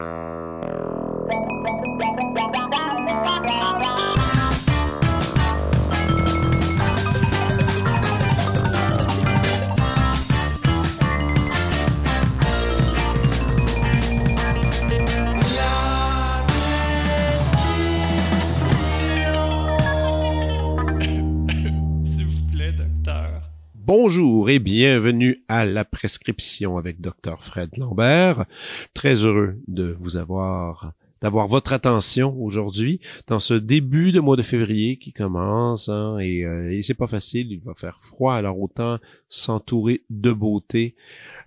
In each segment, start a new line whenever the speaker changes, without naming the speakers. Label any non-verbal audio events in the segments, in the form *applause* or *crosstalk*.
Música Bonjour et bienvenue à la prescription avec Dr Fred Lambert. Très heureux de vous avoir d'avoir votre attention aujourd'hui dans ce début de mois de février qui commence hein, et, euh, et c'est pas facile, il va faire froid alors autant s'entourer de beauté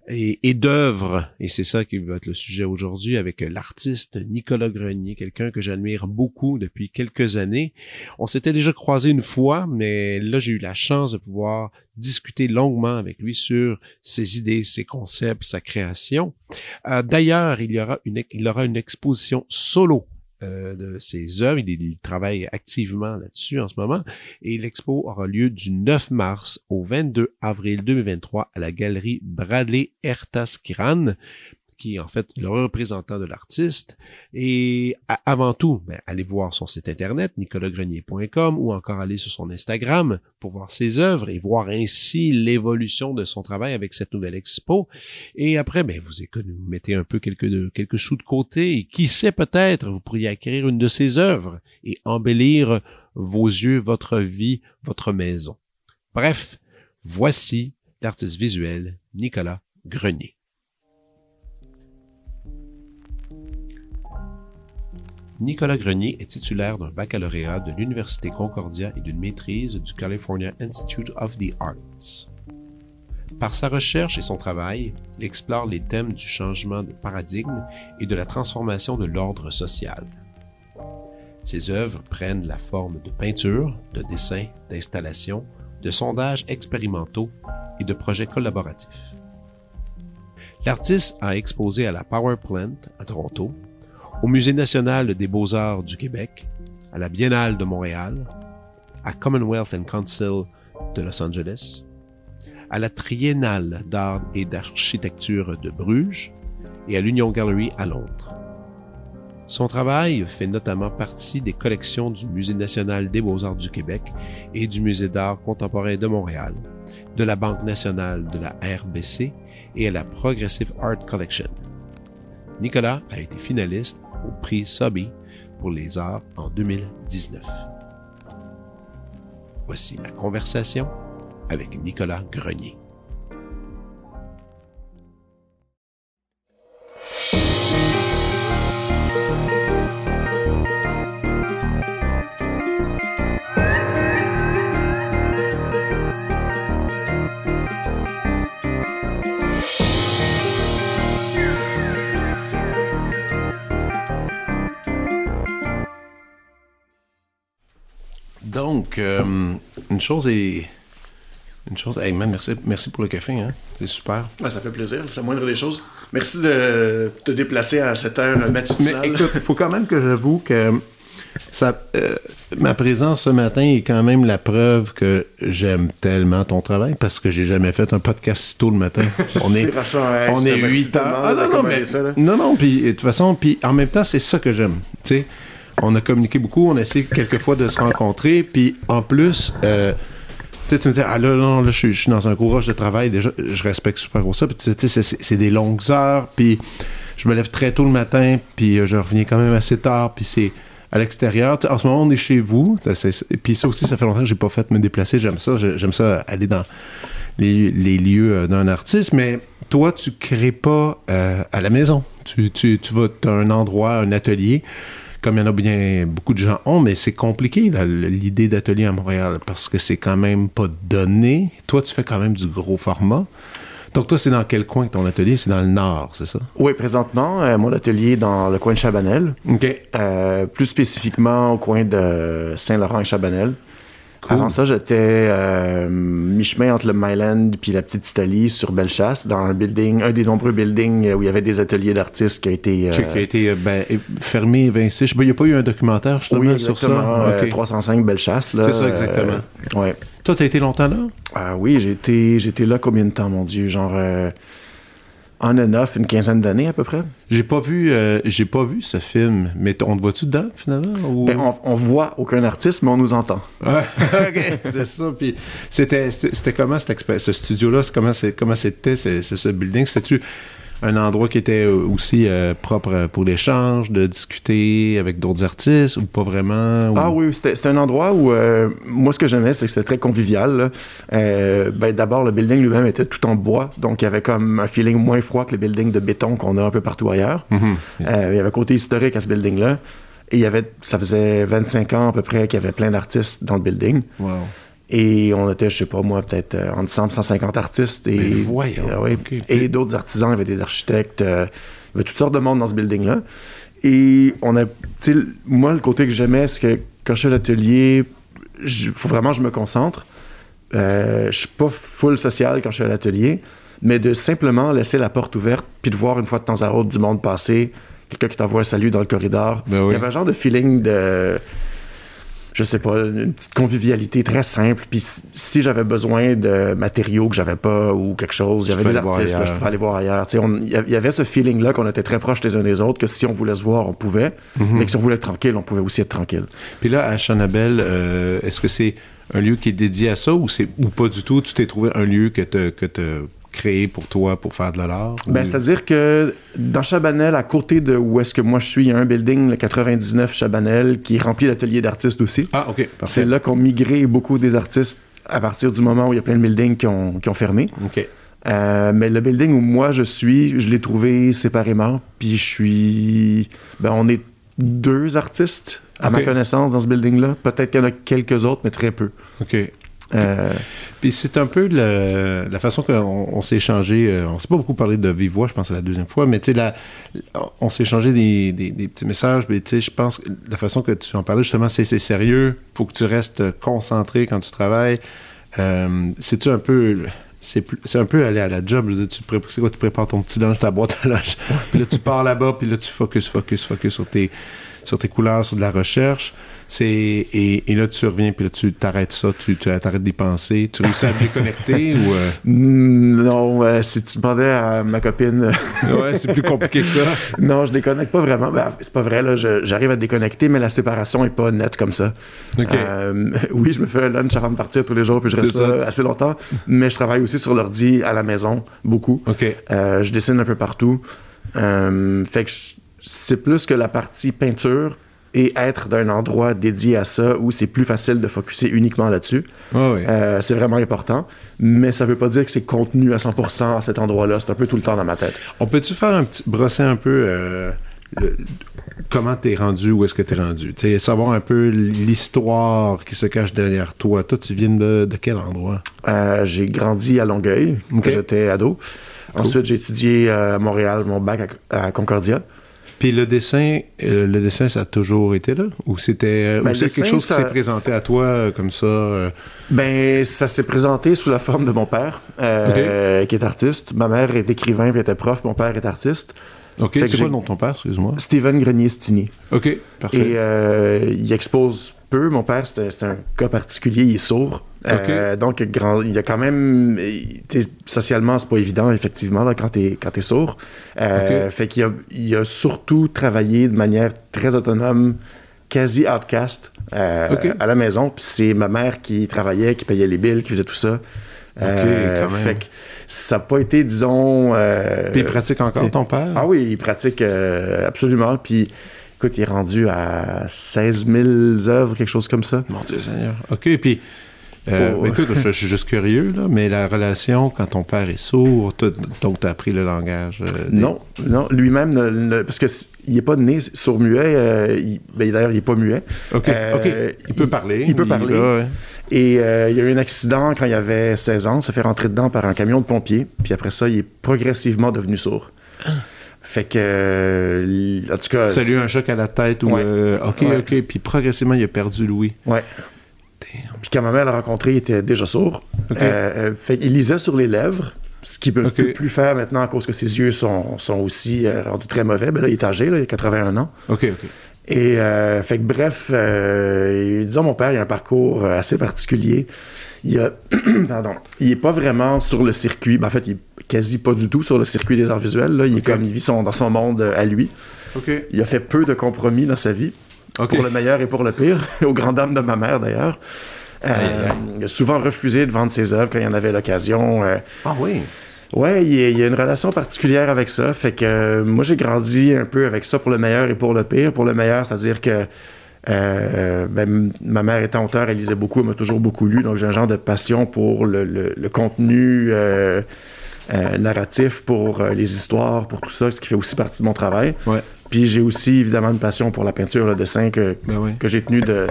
et, et d'œuvres. Et c'est ça qui va être le sujet aujourd'hui avec l'artiste Nicolas Grenier, quelqu'un que j'admire beaucoup depuis quelques années. On s'était déjà croisé une fois, mais là j'ai eu la chance de pouvoir discuter longuement avec lui sur ses idées, ses concepts, sa création. Euh, D'ailleurs, il y aura une, il aura une exposition solo euh, de ses œuvres. Il, travaille activement là-dessus en ce moment. Et l'expo aura lieu du 9 mars au 22 avril 2023 à la galerie Bradley Ertaskiran qui est en fait le représentant de l'artiste. Et avant tout, ben, allez voir son site internet, nicolasgrenier.com, ou encore aller sur son Instagram pour voir ses œuvres et voir ainsi l'évolution de son travail avec cette nouvelle expo. Et après, ben, vous, vous mettez un peu quelques, sous de côté et qui sait peut-être vous pourriez acquérir une de ses œuvres et embellir vos yeux, votre vie, votre maison. Bref, voici l'artiste visuel Nicolas Grenier. Nicolas Grenier est titulaire d'un baccalauréat de l'Université Concordia et d'une maîtrise du California Institute of the Arts. Par sa recherche et son travail, il explore les thèmes du changement de paradigme et de la transformation de l'ordre social. Ses œuvres prennent la forme de peintures, de dessins, d'installations, de sondages expérimentaux et de projets collaboratifs. L'artiste a exposé à la Power Plant à Toronto, au Musée national des beaux-arts du Québec, à la Biennale de Montréal, à Commonwealth and Council de Los Angeles, à la Triennale d'art et d'architecture de Bruges et à l'Union Gallery à Londres. Son travail fait notamment partie des collections du Musée national des beaux-arts du Québec et du Musée d'art contemporain de Montréal, de la Banque nationale de la RBC et à la Progressive Art Collection. Nicolas a été finaliste au prix Sobey pour les arts en 2019. Voici ma conversation avec Nicolas Grenier. Donc, euh, une chose est. Une chose. Hey man, merci, merci pour le café, hein. C'est super.
ça fait plaisir, c'est la moindre des choses. Merci de te déplacer à cette heure matinale.
Mais écoute, il faut quand même que j'avoue que ça, euh, ma présence ce matin est quand même la preuve que j'aime tellement ton travail parce que j'ai jamais fait un podcast si tôt le matin. *laughs*
on est,
on est 8 heures. Ah, non, non, mais, non, non, puis de toute façon, puis en même temps, c'est ça que j'aime. Tu sais, on a communiqué beaucoup, on a essayé quelquefois de se rencontrer, puis en plus, euh, tu me dis, ah là, non, là, je suis dans un courage de travail, déjà, je respecte super gros ça, puis tu sais, c'est des longues heures, puis je me lève très tôt le matin, puis euh, je reviens quand même assez tard, puis c'est à l'extérieur. En ce moment, on est chez vous, puis ça aussi, ça fait longtemps que j'ai pas fait me déplacer, j'aime ça, j'aime ça aller dans les, lieux euh, d'un artiste, mais toi, tu crées pas à la maison. Tu, tu, tu vas, as un endroit, un atelier, comme il y en a bien beaucoup de gens ont, mais c'est compliqué l'idée d'atelier à Montréal parce que c'est quand même pas donné. Toi, tu fais quand même du gros format. Donc toi, c'est dans quel coin ton atelier? C'est dans le nord, c'est ça?
Oui, présentement, euh, mon atelier est dans le coin de Chabanel.
OK.
Euh, plus spécifiquement au coin de Saint-Laurent et Chabanel. Avant ça, j'étais euh, mi-chemin entre le Myland puis la petite Italie sur Bellechasse, dans un building, un des nombreux buildings où il y avait des ateliers d'artistes qui a été...
Qui, a euh, été ben, fermé, évincé. Il n'y a pas eu un documentaire justement sur ça?
305 Bellechasse.
C'est ça, exactement.
ouais.
Toi, tu as été longtemps là?
Ah oui, j'ai été, là combien de temps, mon Dieu? Genre on and off une quinzaine d'années à peu près?
J'ai pas vu, euh, j'ai pas vu ce film, mais on te voit-tu dedans finalement ou...
Ben, on, on voit aucun artiste, mais on nous entend.
Ouais, *laughs* ok, c'est ça. Puis c'était, c'était, c'était comment cette ce studio-là, comment, c'est, comment c'était c'est, c'est ce building? C'était-tu un endroit qui était euh, aussi euh, propre pour l'échange, de discuter avec d'autres artistes ou pas vraiment? ou-
Ah oui, c'était c'était un endroit où, euh, moi, ce que j'aimais, c'est que c'était très convivial. Euh, ben, D'abord, le building lui-même était tout en bois, donc il y avait comme un feeling moins froid que les buildings de béton qu'on a un peu partout ailleurs.
Mhm.
Euh, il y avait un côté historique à ce building-là. Et il y avait, ça faisait 25 ans à peu près qu'il y avait plein d'artistes dans le building.
Wow.
Et on était, je sais pas moi, peut-être euh, entre 100 et 150 artistes. Et,
Mais voyons,
Euh. Et d'autres artisans, il y avait des architectes, euh, il y avait toutes sortes de monde dans ce building-là. Et on a, moi, le côté que j'aimais, c'est que quand je suis à l'atelier, il faut vraiment que je me concentre. Euh, je suis pas full social quand je suis à l'atelier, mais de simplement laisser la porte ouverte, puis de voir une fois de temps à autre du monde passer, quelqu'un qui t'envoie un salut dans le corridor.
Ben oui.
Il y avait un genre de feeling de je sais pas, une petite convivialité très simple. Puis si- j'avais besoin de matériaux que j'avais pas ou quelque chose, il y avait des artistes, là, je pouvais aller voir ailleurs. Il y avait ce feeling-là qu'on était très proches les uns des autres, que si on voulait se voir, on pouvait,
Mhm.
mais que si on voulait être tranquille, on pouvait aussi être tranquille.
Puis là, à Chanabelle, euh, est-ce que c'est un lieu qui est dédié à ça ou, c'est, ou pas du tout? Tu t'es trouvé un lieu que tu que créé pour toi pour faire de l'art?
Ben,
ou-
C'est-à-dire que dans Chabanel, à côté de où est-ce que moi je suis, il y a un building, le 99 Chabanel, qui remplit l'atelier d'artistes aussi.
Ah, OK,
C'est là qu'ont migré beaucoup des artistes à partir du moment où il y a plein de buildings qui ont, qui ont fermé.
OK.
Euh, mais le building où moi je suis, je l'ai trouvé séparément. Puis je suis. Ben, on est deux artistes, à ma connaissance, dans ce building-là. Peut-être qu'il y en a quelques autres, mais très peu.
OK.
Euh,
Puis c'est un peu le- la façon qu'on on s'est échangé. euh, on s'est pas beaucoup parlé de vive voix, je pense, c'est la deuxième fois, mais tu sais, on s'est échangé des, des- des petits messages. Mais tu sais, je pense que la façon que tu en parlais, justement, c'est c'est sérieux. faut que tu restes concentré quand tu travailles. Euh, C'est-tu un peu. C'est c'est un peu aller à la job. Tu, pré- c'est quoi, tu prépares ton petit lunch, ta boîte à lunch? puis là, tu pars là-bas, puis là, tu focus, focus, focus sur tes, sur tes couleurs, sur de la recherche. C'est, et, et là, tu reviens, puis là, tu t'arrêtes ça, tu, tu arrêtes d'y penser. Tu réussis à bien connecter *laughs* ou. euh,
mm, non, euh, si tu demandais à ma copine.
Ouais, c'est plus compliqué que ça. *laughs*
non, je déconnecte pas vraiment. Ben, c'est pas vrai, là. je- J'arrive à déconnecter, mais la séparation est pas nette comme ça.
OK.
Euh, *laughs* oui, je me fais un lunch avant de partir tous les jours, puis je reste là assez longtemps. Mais je travaille aussi sur l'ordi à la maison, beaucoup.
OK.
Euh, je dessine un peu partout. Euh, fait que je- c'est plus que la partie peinture et être d'un endroit dédié à ça où c'est plus facile de focuser uniquement là-dessus.
Ouais.
Euh, c'est vraiment important. Mais ça veut pas dire que c'est contenu à 100% à cet endroit-là. C'est un peu tout le temps dans ma tête.
On peut-tu faire un petit. brosser un peu. euh, le- comment t'es rendu, où est-ce que t'es rendu? Savoir un peu l'histoire qui se cache derrière toi. Toi, tu viens de, de quel endroit?
Euh, j'ai grandi à Longueuil quand j'étais ado. Ensuite, j'ai étudié euh, à Montréal, mon bac à, à Concordia.
Puis le dessin, euh, le dessin, ça a toujours été là? Ou c'était euh,
Ben,
quelque chose
ça-
qui s'est présenté à toi euh, comme ça? euh,
Ben, ça s'est présenté sous la forme de mon père, qui est artiste. Ma mère est écrivain puis était prof. Mon père est artiste.
OK, c'est quoi le nom de ton père, excuse-moi?
Steven Grenier-Stini.
OK, parfait.
Et il expose peu. Mon père, c'est un cas particulier, il est sourd. Euh, donc, grand- il y a quand même. Socialement, c'est pas évident, effectivement, là, quand t'es quand t'es sourd. Euh. Fait qu'il a, il a surtout travaillé de manière très autonome, quasi outcast, euh, à la maison. Puis c'est ma mère qui travaillait, qui payait les billes, qui faisait tout ça. Euh. Fait que ça n'a pas été, disons. euh,
Puis il pratique encore ton père?
ah oui, il pratique euh, absolument. Puis, écoute, il est rendu à 16 000 œuvres, quelque chose comme ça.
Mon Dieu Seigneur. OK, puis... euh,
Oh.
écoute, je, je suis juste curieux, là, mais la relation quand ton père est sourd, donc tu as appris le langage. euh, des-
Non, non, lui-même, ne- ne- parce que s- il n'est pas né sourd-muet. euh, ben, D'ailleurs, il n'est pas muet.
OK,
Euh,
OK. Il peut parler.
Il peut parler.
ouais.
Et il y a eu un accident quand il avait 16 ans. Il s'est fait rentrer dedans par un camion de pompiers. Puis après ça, il est progressivement devenu sourd. Fait que, en tout cas.
Ça lui a eu un choc à la tête ou.
Ouais.
euh, OK,
Ouais.
OK. Puis progressivement, il a perdu Louis.
Ouais.
Damn.
Puis quand ma mère l'a rencontré, il était déjà sourd. Euh, euh, fait qu'il lisait sur les lèvres, ce qu'il ne peut plus faire maintenant à cause que ses yeux sont, sont aussi euh, rendus très mauvais. Ben là, il est âgé, là, il a 81 ans.
OK, OK.
Et fait que bref, disons mon père il a un parcours assez particulier. Il a, *clears throat* pardon, il est pas vraiment sur le circuit. Ben, en fait, il est quasi pas du tout sur le circuit des arts visuels. Là. Il est comme il vit son, dans son monde euh, à lui.
OK.
Il a fait peu de compromis dans sa vie,
OK.
pour le meilleur et pour le pire, *laughs* aux grandes dames de ma mère d'ailleurs. Euh, il a souvent refusé de vendre ses œuvres quand il en avait l'occasion. Euh,
Ah oui?
Ouais, il y, a, une relation particulière avec ça. Fait que euh, moi, j'ai grandi un peu avec ça pour le meilleur et pour le pire. Pour le meilleur, c'est-à-dire que euh, ben, ma mère étant auteur, elle lisait beaucoup, elle m'a toujours beaucoup lu. Donc, j'ai un genre de passion pour le, le- le contenu euh, euh, narratif, pour euh, les histoires, pour tout ça, ce qui fait aussi partie de mon travail.
Ouais.
Puis j'ai aussi évidemment une passion pour la peinture, le dessin que,
Ben oui.
que j'ai tenu de,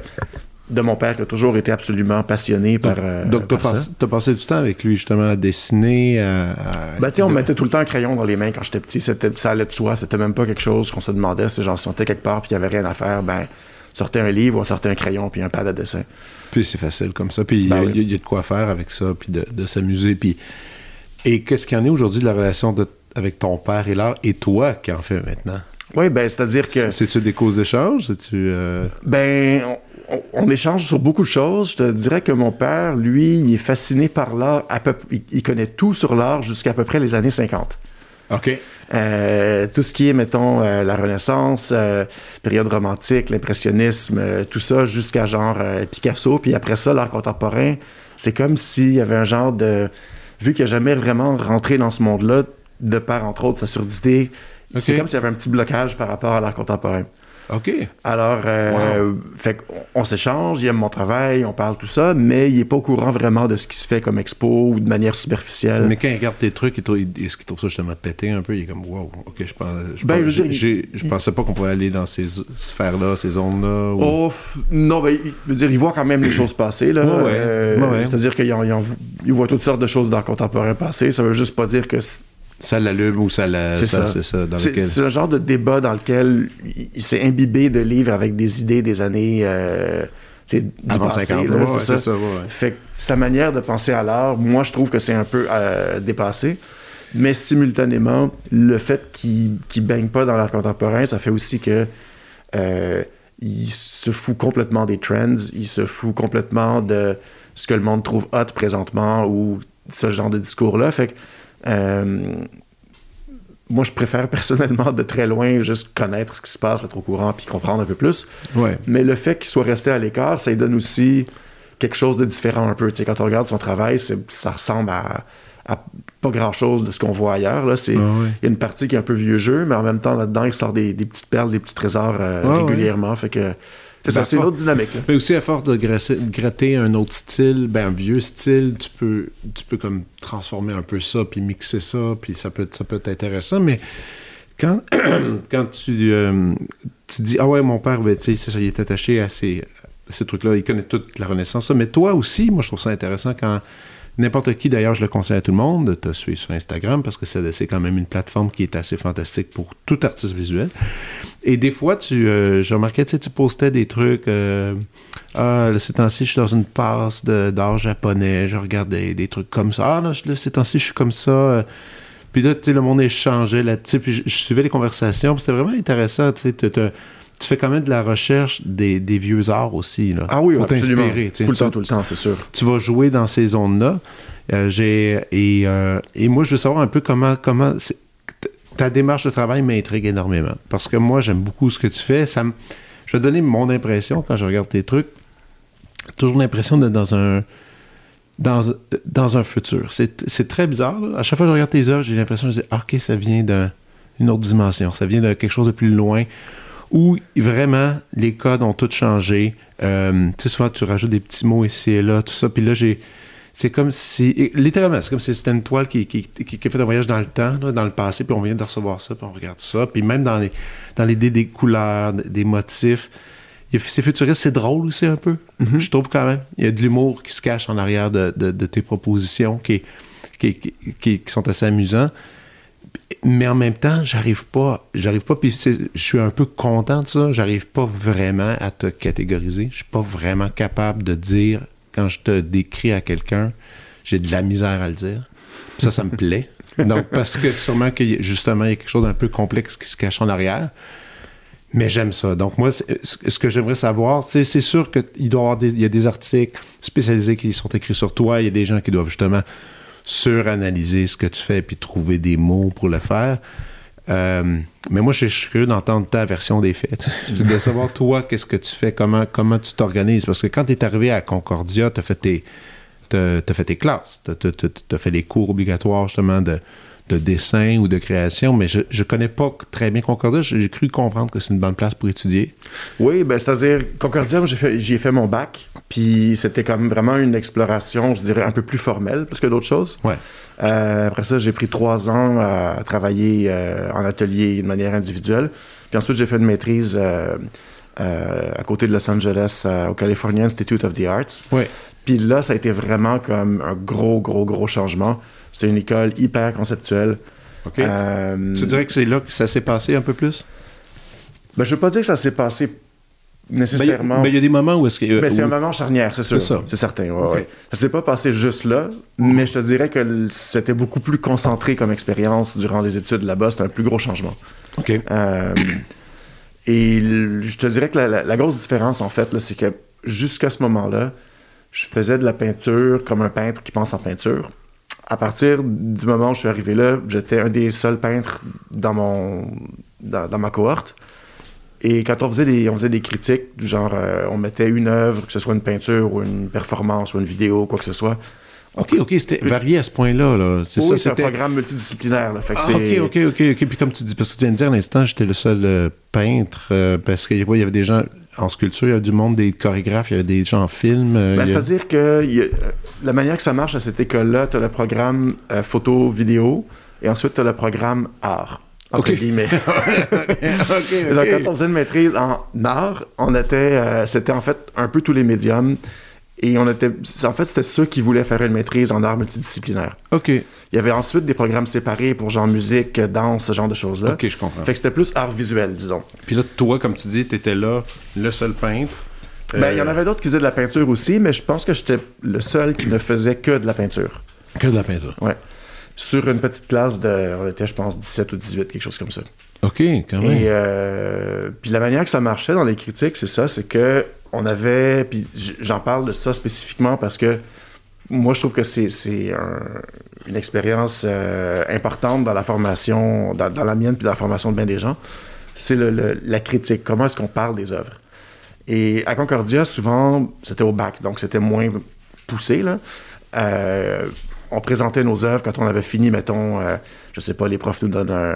de mon père, qui a toujours été absolument passionné par, euh,
Donc,
par ça.
passé, du temps avec lui, justement, à dessiner, à... à-
Ben, tu on
de-
me mettait tout le temps un crayon dans les mains quand j'étais petit. Ça allait de soi. C'était même pas quelque chose qu'on se demandait. C'est genre, si on était quelque part puis qu'il y avait rien à faire, ben, sortait un livre, on sortait un crayon puis un pad à dessin.
Puis c'est facile comme ça. Puis il y a-
Ben oui.
il y a de quoi faire avec ça, puis de, de s'amuser. Puis... Et qu'est-ce qu'il y en est aujourd'hui de la relation de- avec ton père et l'art, et toi qui en fais maintenant?
Oui, ben, c'est-à-dire que,
C'est- C'est-tu des causes d'échange? C'est-tu... euh,
ben, on, on- échange sur beaucoup de choses. Je te dirais que mon père, lui, il est fasciné par l'art. Il, il connaît tout sur l'art jusqu'à à peu près les années 50.
OK.
Euh, tout ce qui est, mettons, euh, la Renaissance, euh, période romantique, l'impressionnisme, tout ça, jusqu'à genre Picasso. Puis après ça, l'art contemporain, c'est comme s'il y avait un genre de... Vu qu'il n'a jamais vraiment rentré dans ce monde-là, de par, entre autres, sa surdité, c'est comme s'il y avait un petit blocage par rapport à l'art contemporain.
OK.
Alors, euh, fait on s'échange, il aime mon travail, on parle tout ça, mais il est pas au courant vraiment de ce qui se fait comme expo ou de manière superficielle.
Mais quand il regarde tes trucs, est-ce qu'il trouve ça justement pété un peu? Il est comme, wow, OK, je, pense, je,
Ben,
pense-
je dire,
je pensais pas qu'on pouvait aller dans ces sphères-là, ces zones-là. ou-
Oh, non, ben, il, je veux dire, il voit quand même les choses passer, là.
Ouais, ouais.
Euh,
Ouais.
C'est-à-dire qu'il voit toutes sortes de choses dans le contemporain passé. Ça veut juste pas dire que c'est
Ça l'allume ou ça la...
C'est ça.
C'est ça,
c'est
lequel...
le genre de débat dans lequel il, s'est imbibé de livres avec des idées des années euh, tu sais, du
Avant
passé,
50,
là,
ouais,
c'est ça.
ça, ouais.
Fait que sa manière de penser à l'art, moi, je trouve que c'est un peu euh, dépassé. Mais simultanément, le fait qu'il qu'il baigne pas dans l'art contemporain, ça fait aussi que euh, il se fout complètement des trends, il se fout complètement de ce que le monde trouve hot présentement ou ce genre de discours-là. Fait que moi, je préfère *laughs* personnellement de très loin juste connaître ce qui se passe, être au courant puis comprendre un peu plus.
Ouais.
Mais le fait qu'il soit resté à l'écart, ça lui donne aussi quelque chose de différent un peu. Tu sais, quand on regarde son travail, ça ressemble à, à pas grand-chose de ce qu'on voit ailleurs. Là. C'est,
Ah ouais.
Il y a une partie qui est un peu vieux jeu, mais en même temps, là-dedans, il sort des, des petites perles, des petits trésors euh,
Ah ouais.
régulièrement. Fait que c'est ça,
Ben,
c'est une autre dynamique. Là.
Mais aussi, à force de gratter un autre style, ben, un vieux style, tu peux, tu peux comme transformer un peu ça, puis mixer ça, puis ça peut, ça peut être intéressant. Mais quand, *clears throat* quand tu, euh, tu dis, ah ouais, mon père, ben, tu sais, il est attaché à ces, à ces trucs-là, il connaît toute la Renaissance, ça. Mais toi aussi, moi, je trouve ça intéressant quand n'importe qui, d'ailleurs, je le conseille à tout le monde de te suivre sur Instagram parce que c'est quand même une plateforme qui est assez fantastique pour tout artiste visuel. Et des fois, tu, euh, je remarquais, tu sais, tu postais des trucs. euh, ah, ces temps-ci, je suis dans une passe d'art japonais. Je regardais des trucs comme ça. Ah, là, là, ces temps-ci, je suis comme ça. euh. Puis là, tu sais, le monde échangeait là-dessus. Puis je, je suivais les conversations. C'était vraiment intéressant. Tu sais, tu fais quand même de la recherche des, des vieux arts aussi. Là.
Ah oui,
Faut
absolument. Tout le
Tu-
temps, tout le temps, c'est sûr.
tu vas jouer dans ces zones-là. Euh, j'ai et, euh, et moi, je veux savoir un peu comment comment ta démarche de travail m'intrigue énormément parce que moi, j'aime beaucoup ce que tu fais. Ça je vais te donner mon impression quand je regarde tes trucs. Toujours l'impression d'être dans un dans, dans un futur. C'est c'est très bizarre. là. À chaque fois que je regarde tes œuvres, j'ai l'impression de dire ah, ok, ça vient d'une autre dimension. Ça vient de quelque chose de plus loin où vraiment les codes ont tout changé. Euh, tu sais, souvent tu rajoutes des petits mots ici et là, tout ça. Puis là, j'ai. C'est comme si. littéralement, c'est comme si c'était une toile qui, qui, qui- qui a fait un voyage dans le temps, là, dans le passé, puis on vient de recevoir ça, puis on regarde ça. Puis même dans les dans l'idée des couleurs, des motifs. C'est futuriste, c'est drôle aussi un peu. Je trouve quand même. Il y a de l'humour qui se cache en arrière de, de- de tes propositions qui, qui, qui- qui sont assez amusants mais en même temps, j'arrive pas, j'arrive pas, puis je suis un peu content de ça, j'arrive pas vraiment à te catégoriser, je suis pas vraiment capable de dire, quand je te décris à quelqu'un, j'ai de la misère à le dire. Ça, ça me plaît. *laughs* Donc, parce que sûrement que justement, il y a quelque chose d'un peu complexe qui se cache en arrière. Mais j'aime ça. Donc, moi, ce que j'aimerais savoir, c'est sûr qu'il doit y avoir des, il y a des articles spécialisés qui sont écrits sur toi. Il y a des gens qui doivent justement suranalyser ce que tu fais puis trouver des mots pour le faire. Euh, mais moi, je suis curieux d'entendre ta version des faits. *laughs* de savoir, toi, qu'est-ce que tu fais, comment, comment tu t'organises. Parce que quand tu es arrivé à Concordia, tu as fait tes, fait tes classes, tu as, fait les cours obligatoires, justement, de, de dessin ou de création, mais je ne connais pas très bien Concordia. J'ai cru comprendre que c'est une bonne place pour étudier.
Oui, ben, c'est-à-dire, Concordia, j'y ai, fait mon bac, puis c'était comme vraiment une exploration, je dirais, un peu plus formelle, plus que d'autres choses.
Ouais.
Euh, après ça, j'ai pris trois ans à travailler euh, en atelier de manière individuelle. Puis ensuite, j'ai fait une maîtrise euh, à côté de Los Angeles, au California Institute of the Arts.
Ouais.
Puis là, ça a été vraiment comme un gros, gros, gros changement. C'est une école hyper conceptuelle.
OK. Euh, tu dirais que c'est là que ça s'est passé un peu plus?
Ben, je veux pas dire que ça s'est passé nécessairement.
Mais ben, il y a des moments où est-ce que.
Ben, c'est un moment charnière, c'est sûr. C'est ça. C'est certain. Ouais, ne Ça s'est pas passé juste là, mais je te dirais que c'était beaucoup plus concentré comme expérience durant les études là-bas. C'était un plus gros changement.
OK.
Euh, et je te dirais que la, grosse différence, en fait, c'est que jusqu'à ce moment-là, je faisais de la peinture comme un peintre qui pense en peinture à partir du moment où je suis arrivé là, j'étais un des seuls peintres dans mon dans, ma cohorte. Et quand on faisait des, on faisait des critiques, genre euh, on mettait une œuvre, que ce soit une peinture ou une performance ou une vidéo, quoi que ce soit.
OK, OK, c'était varié à ce point-là. Là.
C'est oui, c'est un programme multidisciplinaire. Là, fait
ah, OK, OK, OK, OK. Puis comme tu dis, parce que tu viens de dire à l'instant, j'étais le seul euh, peintre, euh, parce qu'il y avait des gens en sculpture, il y a du monde des chorégraphes, il y a des gens en film.
Euh, ben, C'est-à-dire que la manière que ça marche à cette école-là, tu as le programme euh, photo-vidéo et ensuite tu as le programme art. Entre guillemets. *laughs* quand on faisait une maîtrise en art, on était, euh, c'était en fait un peu tous les médiums. Et on était. En fait, c'était ceux qui voulaient faire une maîtrise en art multidisciplinaire.
OK.
Il y avait ensuite des programmes séparés pour genre musique, danse, ce genre de choses-là.
OK, je comprends.
Fait que c'était plus art visuel, disons.
Puis là, toi, comme tu dis, t'étais là, le seul peintre.
Ben, il y en euh, avait d'autres qui faisaient de la peinture aussi, mais je pense que j'étais le seul qui ne faisait que de la peinture.
Que de la peinture.
Ouais. Sur une petite classe de. On était, je pense, 17 ou 18, quelque chose comme ça.
OK, quand même.
Et euh, puis la manière que ça marchait dans les critiques, c'est ça, c'est que on avait, puis j'en parle de ça spécifiquement parce que moi, je trouve que c'est une expérience euh, importante dans la formation, dans, la mienne, puis dans la formation de bien des gens. C'est la critique. Comment est-ce qu'on parle des œuvres? Et à Concordia, souvent, c'était au bac, donc c'était moins poussé. Là. Euh, on présentait nos œuvres quand on avait fini, mettons, euh, je sais pas, les profs nous donnent un,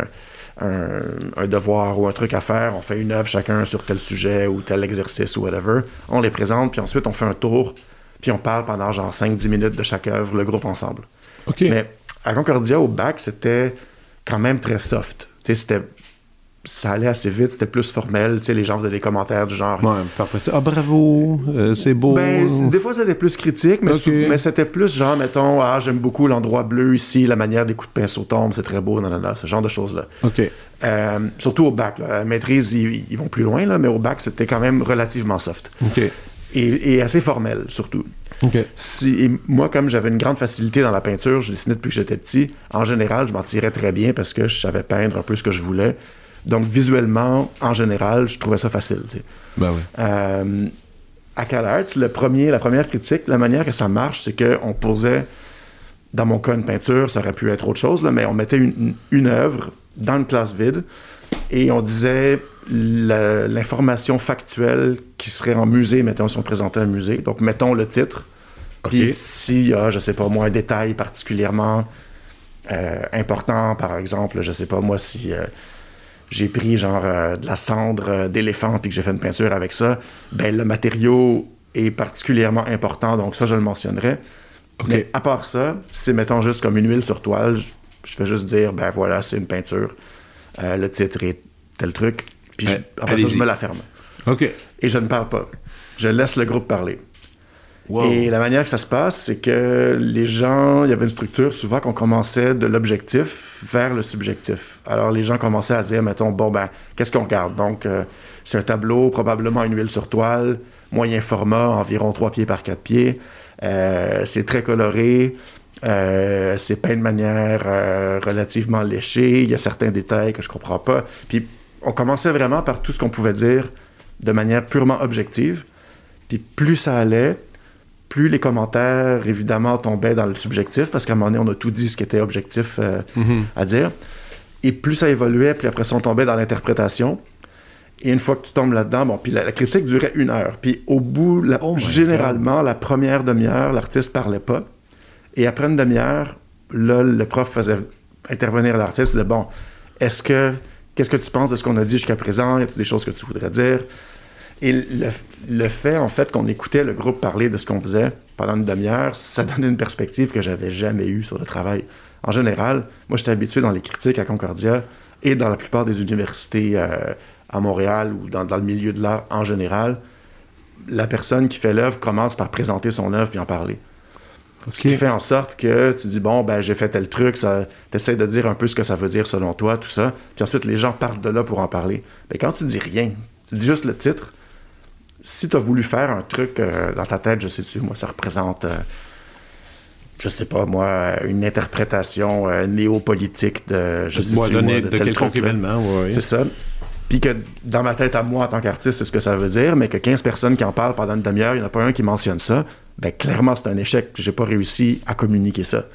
un, devoir ou un truc à faire, on fait une œuvre chacun sur tel sujet ou tel exercice ou whatever, on les présente, puis ensuite on fait un tour, puis on parle pendant genre 5-10 minutes de chaque œuvre, le groupe ensemble. Mais à Concordia, au bac, c'était quand même très soft. C'était ça allait assez vite, c'était plus formel. Tu sais, les gens faisaient des commentaires du genre.
Ouais, parfois. Ah, bravo, euh, c'est beau.
Ben, des fois, c'était plus critique, mais, mais c'était plus genre, mettons, ah, j'aime beaucoup l'endroit bleu ici, la manière des coups de pinceau tombent, c'est très beau, non, ce genre de choses-là.
OK.
Euh, surtout au bac. Là. maîtrise, ils, vont plus loin, là, mais au bac, c'était quand même relativement soft.
OK.
Et, assez formel, surtout.
OK.
Si, moi, comme j'avais une grande facilité dans la peinture, je dessinais depuis que j'étais petit, en général, je m'en tirais très bien parce que je savais peindre un peu ce que je voulais. Donc, visuellement, en général, je trouvais ça facile. Tu sais.
Ben oui.
Euh, à CalArts, le premier, la première critique, la manière que ça marche, c'est qu'on posait, dans mon cas, une peinture, ça aurait pu être autre chose, là, mais on mettait une, une, œuvre dans une classe vide et on disait l'information factuelle qui serait en musée, mettons, si on présentait un musée. Donc, mettons le titre. Puis s'il y a, je sais pas moi, un détail particulièrement euh, important, par exemple, je sais pas moi, si... Euh, j'ai pris genre euh, de la cendre euh, d'éléphant puis que j'ai fait une peinture avec ça, ben le matériau est particulièrement important, donc ça je le mentionnerai. Mais à part ça, c'est mettons juste comme une huile sur toile, je, fais juste dire ben voilà c'est une peinture, euh, le titre est tel truc, puis après ça je me la ferme.
Ok.
Et je ne parle pas, je laisse le groupe parler. Et la manière que ça se passe, c'est que les gens, il y avait une structure souvent qu'on commençait de l'objectif vers le subjectif. Alors les gens commençaient à dire, mettons, bon, ben, qu'est-ce qu'on regarde? Donc, euh, c'est un tableau, probablement une huile sur toile, moyen format, environ 3 pieds par 4 pieds. Euh, c'est très coloré. Euh, c'est peint de manière relativement léchée. Il y a certains détails que je comprends pas. Puis on commençait vraiment par tout ce qu'on pouvait dire de manière purement objective. Puis plus ça allait, plus les commentaires, évidemment, tombaient dans le subjectif, parce qu'à un moment donné, on a tout dit ce qui était objectif euh,
Mhm.
à dire. Et plus ça évoluait, puis après ça, on tombait dans l'interprétation. Et une fois que tu tombes là-dedans, bon, puis la, la critique durait une heure. Puis au bout, la-
Oh
généralement, la première demi-heure, l'artiste parlait pas. Et après une demi-heure, là, le prof faisait intervenir l'artiste, disait, bon, est-ce que, qu'est-ce que tu penses de ce qu'on a dit jusqu'à présent? Y a-t-il des choses que tu voudrais dire? Et le, le fait, en fait, qu'on écoutait le groupe parler de ce qu'on faisait pendant une demi-heure, ça donnait une perspective que j'avais jamais eue sur le travail. En général, moi, j'étais habitué dans les critiques à Concordia et dans la plupart des universités euh, à Montréal ou dans, dans le milieu de l'art en général, la personne qui fait l'œuvre commence par présenter son œuvre et en parler. Ce qui fait en sorte que tu dis, bon, ben, j'ai fait tel truc, ça, t'essaies de dire un peu ce que ça veut dire selon toi, tout ça. Puis ensuite, les gens partent de là pour en parler. Mais quand tu dis rien, tu dis juste le titre, si tu as voulu faire un truc euh, dans ta tête, je sais-tu, moi, ça représente, euh, je sais pas, moi, une interprétation euh, néopolitique de, je sais
donné
de,
de quelconque événement, ouais.
C'est ça. Puis que dans ma tête à moi, en tant qu'artiste, c'est ce que ça veut dire, mais que 15 personnes qui en parlent pendant une demi-heure, il n'y en a pas un qui mentionne ça, ben clairement, c'est un échec. J'ai pas réussi à communiquer ça.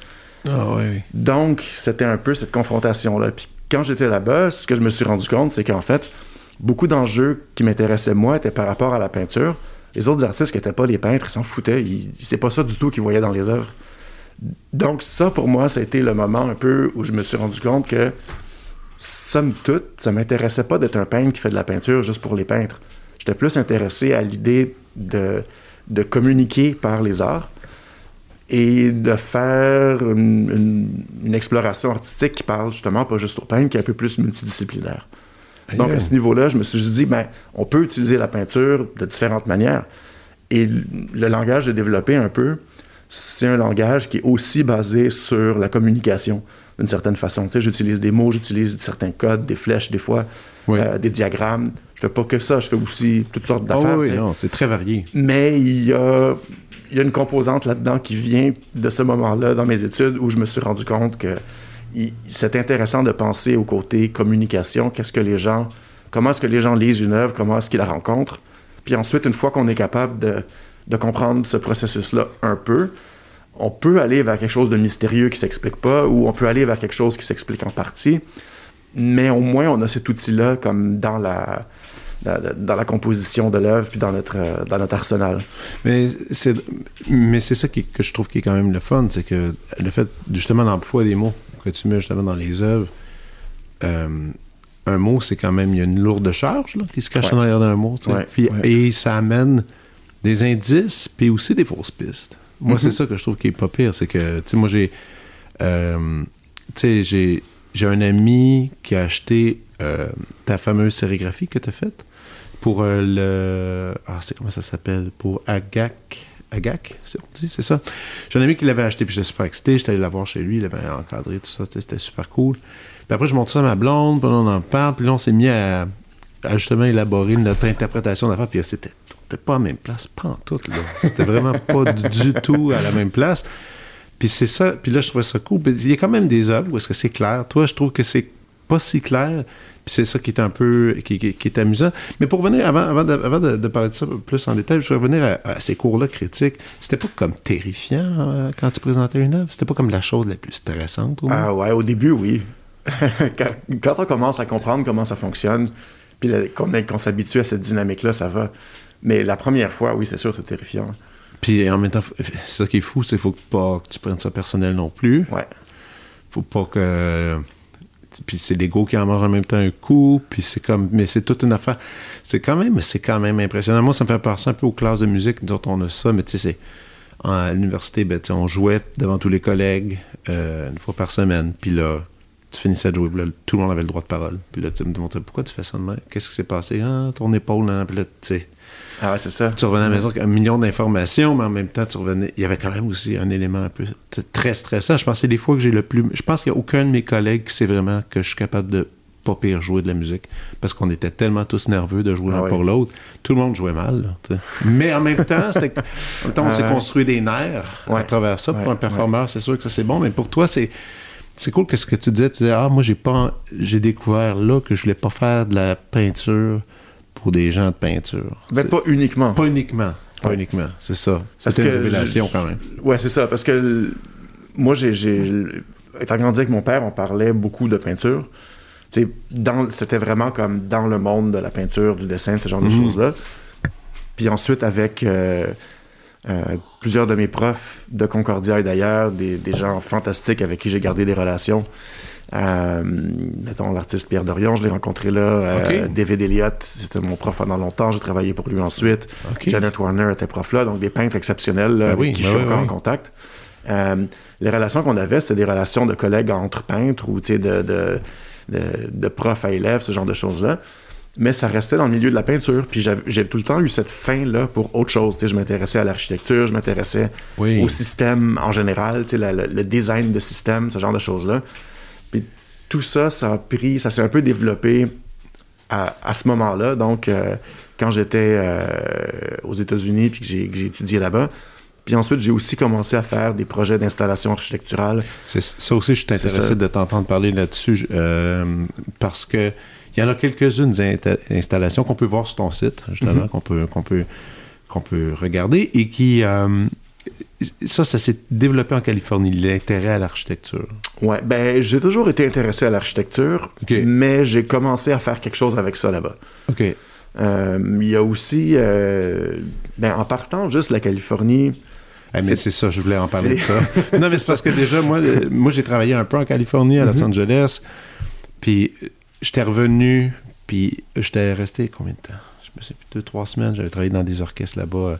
Ah ouais.
Donc, c'était un peu cette confrontation-là. Puis quand j'étais là-bas, ce que je me suis rendu compte, c'est qu'en fait, beaucoup d'enjeux qui m'intéressaient moi étaient par rapport à la peinture. Les autres artistes qui n'étaient pas les peintres, ils s'en foutaient. C'est pas ça du tout qu'ils voyaient dans les œuvres. Donc, ça, pour moi, ça a été le moment un peu où je me suis rendu compte que, somme toute, ça m'intéressait pas d'être un peintre qui fait de la peinture juste pour les peintres. J'étais plus intéressé à l'idée de, communiquer par les arts et de faire une, exploration artistique qui parle justement pas juste au peintre, qui est un peu plus multidisciplinaire. Donc, à ce niveau-là, je me suis dit, ben, on peut utiliser la peinture de différentes manières. Et le langage de développé un peu, c'est un langage qui est aussi basé sur la communication, d'une certaine façon. Tu sais, j'utilise des mots, j'utilise certains codes, des flèches, des fois,
Oui.
euh, des diagrammes. Je fais pas que ça, je fais aussi toutes sortes
Ah
d'affaires.
oui,
tu sais.
non, c'est très varié.
Mais il y a, il y a une composante là-dedans qui vient de ce moment-là dans mes études où je me suis rendu compte que c'est intéressant de penser au côté communication, qu'est-ce que les gens, comment est-ce que les gens lisent une œuvre, comment est-ce qu'ils la rencontrent? Puis ensuite, une fois qu'on est capable de, de comprendre ce processus-là un peu, on peut aller vers quelque chose de mystérieux qui s'explique pas, ou on peut aller vers quelque chose qui s'explique en partie, mais au moins on a cet outil-là comme dans la, dans, la composition de l'œuvre puis dans notre, euh, dans notre arsenal.
Mais c'est mais c'est ça que je trouve qui est quand même le fun, c'est que le fait justement l'emploi des mots que tu mets justement dans les œuvres, euh, un mot c'est quand même il y a une lourde charge là, qui se cache
Ouais.
en arrière d'un mot.
Ouais,
Puis-
ouais.
et ça amène des indices puis aussi des fausses pistes. Moi
Mhm.
c'est ça que je trouve qui est pas pire, c'est que tu sais moi j'ai euh, tu sais j'ai un ami qui a acheté euh, ta fameuse sérigraphie que tu as faite pour euh, le. Ah, c'est comment ça s'appelle? Pour Agak. Agak, c'est on dit, c'est ça. J'ai un ami qui l'avait acheté, puis j'étais super excité. J'étais allé la voir chez lui, il avait encadré tout ça, c'était- super cool. Puis après, je montre ça à ma blonde, puis là, on en parle, puis là, on s'est mis à, à justement élaborer notre interprétation d'affaires, puis là, c'était pas à la même place, pas en tout, là. C'était vraiment *laughs* pas du, du tout à la même place. Puis c'est ça, puis là, je trouvais ça cool. Puis il y a quand même des œuvres où est-ce que c'est clair. Toi, je trouve que c'est pas si clair. Puis c'est ça qui est un peu, qui, qui- qui est amusant. Mais pour revenir, avant, avant, de, avant de- de parler de ça plus en détail, je voudrais revenir à, à ces cours-là critiques. C'était pas comme terrifiant euh, quand tu présentais une œuvre? C'était pas comme la chose la plus stressante au moins?
Ah ouais, au début, oui. *laughs* quand, quand on commence à comprendre comment ça fonctionne, puis qu'on s'habitue à cette dynamique-là, ça va. Mais la première fois, oui, c'est sûr, c'est terrifiant.
Puis en même temps, c'est ça qui est fou, c'est qu'il faut pas que tu prennes ça personnel non plus.
Ouais.
faut pas que puis c'est l'ego qui en mange en même temps un coup puis c'est comme mais c'est toute une affaire. C'est quand même c'est quand même impressionnant. Moi ça me fait penser un peu aux classes de musique autres on a ça mais tu sais c'est à l'université ben, on jouait devant tous les collègues euh, une fois par semaine. Puis là tu finissais de jouer là, tout le monde avait le droit de parole. Puis là tu me demandais pourquoi tu fais ça de même? Qu'est-ce qui s'est passé? Ah ton épaule puis là tu sais
Ah ouais, c'est ça.
tu revenais à la maison avec un million d'informations, mais en même temps, tu revenais. Il y avait quand même aussi un élément un peu très stressant. Je pense que c'est les fois que j'ai le plus. Je pense qu'il n'y a aucun de mes collègues qui sait vraiment que je suis capable de pas pire jouer de la musique. Parce qu'on était tellement tous nerveux de jouer
Ah
l'un pour l'autre. Tout le monde jouait mal. là, mais en même temps, c'était- en même temps, on s'est
Ouais.
construit des nerfs à
Ouais.
travers ça. Pour un performeur, c'est sûr que ça c'est bon, mais pour toi, c'est. c'est cool que ce que tu disais, tu disais, ah, moi, j'ai pas, j'ai découvert là que je voulais pas faire de la peinture pour des gens de peinture.
Ben, pas uniquement.
Pas uniquement. Pas uniquement, c'est ça. C'est une révélation quand même.
Ouais, c'est ça, parce que moi, j'ai, étant grandi avec mon père, on parlait beaucoup de peinture. c'était vraiment comme dans le monde de la peinture, du dessin, ce genre de mhm. choses-là. Puis ensuite, avec euh, euh, plusieurs de mes profs de Concordia et d'ailleurs, des, gens fantastiques avec qui j'ai gardé des relations. Euh, mettons l'artiste Pierre Dorion, je l'ai rencontré là. Euh, David Elliott, c'était mon prof pendant longtemps, j'ai travaillé pour lui ensuite. Janet Warner était prof là, donc des peintres exceptionnels ben avec qui ben je suis encore en contact. les relations qu'on avait, c'était des relations de collègues entre peintres ou de, de, de, de profs à élèves, ce genre de choses-là mais ça restait dans le milieu de la peinture. Puis j'ai tout le temps eu cette fin-là pour autre chose. je m'intéressais à l'architecture, je m'intéressais au système en général, le, design de système, ce genre de choses-là. Tout ça, ça a pris, ça s'est un peu développé à, ce moment-là. Donc, euh, quand j'étais euh, aux États-Unis puis que j'ai étudié là-bas, puis ensuite, j'ai aussi commencé à faire des projets d'installation architecturale.
Ça aussi, je suis intéressé de t'entendre parler là-dessus euh, parce que il y en a quelques-unes installations qu'on peut voir sur ton site, justement, mhm. qu'on peut, qu'on peut, qu'on peut regarder et qui. Euh, ça, ça s'est développé en Californie, l'intérêt à l'architecture.
Ouais, ben j'ai toujours été intéressé à l'architecture, mais j'ai commencé à faire quelque chose avec ça là-bas.
OK.
Euh, il y a aussi, euh, ben, en partant juste la Californie,
ah, mais c'est ça, je voulais en parler de ça. *laughs* non, mais c'est parce que déjà, moi, moi j'ai travaillé un peu en Californie, à Los mhm. Angeles. Puis j'étais revenu, puis j'étais resté combien de temps? Je me sais plus, deux, trois semaines. J'avais travaillé dans des orchestres là-bas euh,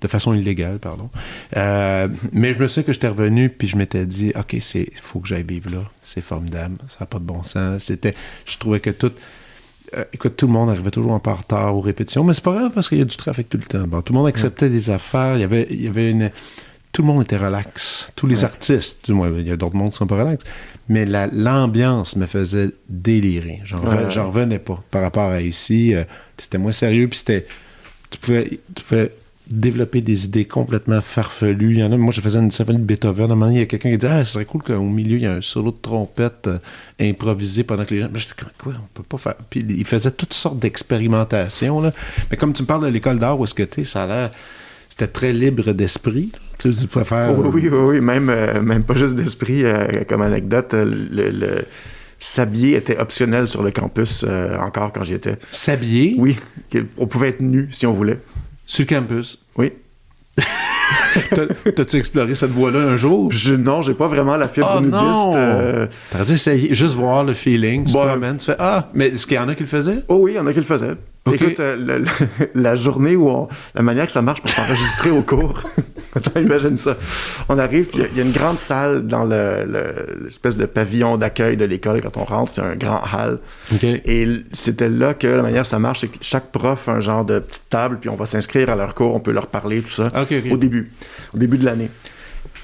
de façon illégale, pardon. Euh, mais je me souviens que j'étais revenu, puis je m'étais dit, OK, il faut que j'aille vivre là. C'est formidable. Ça n'a pas de bon sens. C'était, je trouvais que tout. Euh, écoute, tout le monde arrivait toujours un peu en retard aux répétitions, mais c'est pas grave parce qu'il y a du trafic tout le temps. Bon, tout le monde acceptait des affaires. Il y avait, il y avait une tout le monde était relax. Tous les artistes, du moins, il y a d'autres mondes qui sont pas relax. Mais l'ambiance me faisait délirer. J'en revenais pas par rapport à ici. Euh, c'était moins sérieux, puis c'était. Tu pouvais, tu pouvais développer des idées complètement farfelues. Il y en a, moi, je faisais une symphonie de Beethoven. À un moment donné, il y a quelqu'un qui dit Ah, ce serait cool qu'au milieu, il y a un solo de trompette euh, improvisé pendant que les gens. Mais j'étais comme Quoi, on peut pas faire. Puis il faisait toutes sortes d'expérimentations. Mais comme tu me parles de l'école d'art où est-ce que tu ça a l'air. C'était très libre d'esprit. Tu, peux faire.
oui, oui, oui, même, euh, même pas juste d'esprit. Euh, comme anecdote, le, le s'habiller était optionnel sur le campus encore quand j'y étais.
S'habiller?
Oui. On pouvait être nu si on voulait.
Sur le campus?
Oui. *laughs*
T'as-tu exploré cette voie-là un jour?
Je, non, j'ai pas vraiment la fibre oh, nudiste. Euh...
T'aurais dû essayer, juste voir le feeling, tu bon, tu fais Ah, mais est-ce qu'il y en a qui le faisaient?
Oh oui, il y en a qui le faisaient. Écoute, euh, *laughs* la journée où on, la manière que ça marche pour s'enregistrer au cours, *laughs* *laughs* imagine ça. On arrive, il y, a une grande salle dans l'espèce de pavillon d'accueil de l'école quand on rentre, c'est un grand hall. Et c'était là que la manière ça marche, c'est que chaque prof a un genre de petite table, puis on va s'inscrire à leur cours, on peut leur parler, tout ça, au début, au début de l'année.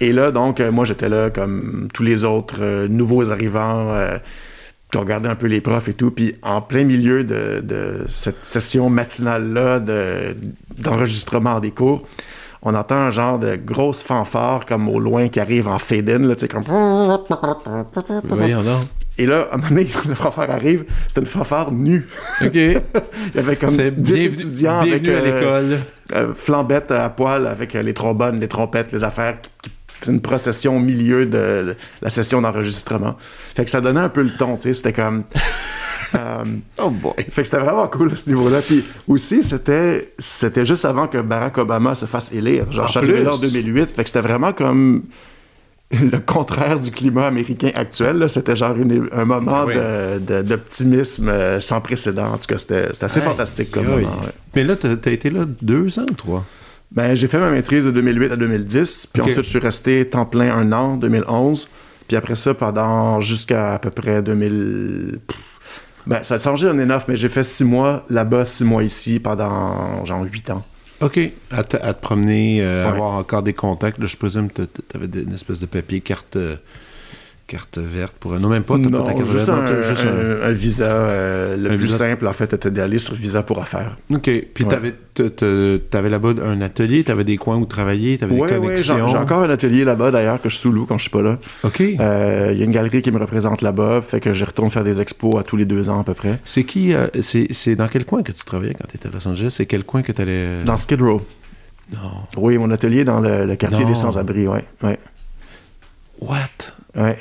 Et là, donc, euh, moi, j'étais là comme tous les autres euh, nouveaux arrivants qui regardait un peu les profs et tout. Puis en plein milieu de, cette session matinale-là d'enregistrement des cours, on entend un genre de grosse fanfare comme au loin qui arrive en fade-in, là, tu sais, comme... Et là, à un moment donné, *laughs* le fanfare arrive, c'était une fanfare nue.
OK. *laughs* Il
y avait comme 10 étudiants avec... à euh, l'école. Euh, flambettes à poil avec euh, les trombones, les trompettes, les affaires qui une procession au milieu de la session d'enregistrement. Fait que ça donnait un peu le ton, tu sais, c'était comme...
Euh, oh boy!
Fait que c'était vraiment cool à ce niveau-là. Puis aussi, c'était, c'était juste avant que Barack Obama se fasse élire. Genre, je suis en 2008. Fait que c'était vraiment comme *laughs* le contraire du climat américain actuel. C'était genre un moment d'optimisme euh, sans précédent. En tout cas, c'était, assez fantastique comme moment.
Mais là, t'as, as été là deux ans, trois?
Ben, j'ai fait ma maîtrise de 2008 à 2010, puis ensuite je suis resté temps plein un an, 2011, puis après ça, pendant jusqu'à à peu près 2000... Ben, ça a changé en enough, mais j'ai fait six mois là-bas, six mois ici, pendant genre huit ans.
OK. À te, promener, euh, avoir encore des contacts. je présume que tu avais une espèce de papier, carte, euh, carte verte pour un... Non, même pas, t'as pas ta carte
juste,
verte.
un,
non, juste un-
un- un visa. euh, le plus
visa.
simple, en fait, était d'aller sur Visa pour affaires.
OK. Puis
Ouais.
t'avais, t'avais là-bas un atelier, t'avais des coins où travailler, t'avais
Oui,
des connexions.
j'ai encore un atelier là-bas, d'ailleurs, que je sous-loue quand je suis pas là.
OK.
Euh, Il y a une galerie qui me représente là-bas, fait que je retourne faire des expos à tous les deux ans à peu près.
C'est qui... euh, c'est, dans quel coin que tu travaillais quand t'étais à Los Angeles? C'est quel coin que t'allais...
Dans Skid Row.
Non.
Oui, mon atelier dans le, le quartier
Non.
des sans-abri, ouais. ouais.
What?
ouais.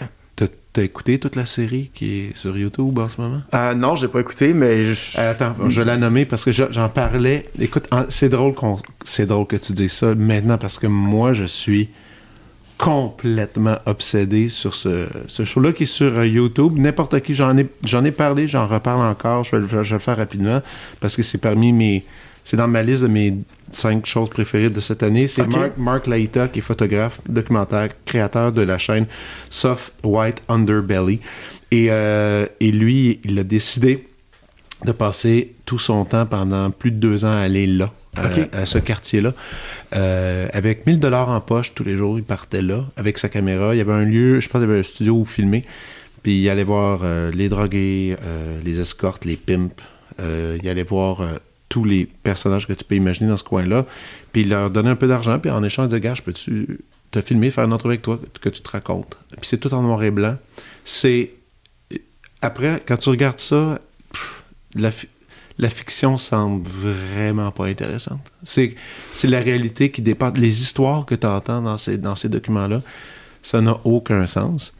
T'as, écouté toute la série qui est sur YouTube en ce moment?
Euh, non, j'ai pas écouté, mais je...
Euh, attends, je vais la nommer parce que je- j'en parlais. Écoute, c'est drôle c'est drôle que tu dises ça maintenant parce que moi, je suis complètement obsédé sur ce, ce show-là qui est sur euh, YouTube. N'importe qui, j'en ai, j'en ai parlé, j'en reparle encore. Je vais, le- je vais le faire rapidement parce que c'est parmi mes, c'est dans ma liste de mes cinq choses préférées de cette année. C'est. Mark, Mark Laita qui est photographe, documentaire, créateur de la chaîne Soft White Underbelly. Et, euh, et lui, il a décidé de passer tout son temps pendant plus de deux ans à aller là, à- ce quartier-là. Euh, avec 1000 dollars en poche tous les jours, il partait là avec sa caméra. Il y avait un lieu, je pense qu'il y avait un studio où filmer. Puis il allait voir euh, les drogués, euh, les escortes, les pimps. Il allait voir tous les personnages que tu peux imaginer dans ce coin-là. Puis leur donnait un peu d'argent. Puis en échange, disait, gars, peux-tu te filmer, faire une entrevue avec toi, que tu te racontes. Puis c'est tout en noir et blanc. C'est après, quand tu regardes ça, la, fi- la fiction semble vraiment pas intéressante. C'est, c'est la réalité qui dépasse. Les histoires que tu entends dans ces, dans ces documents-là, ça n'a aucun sens.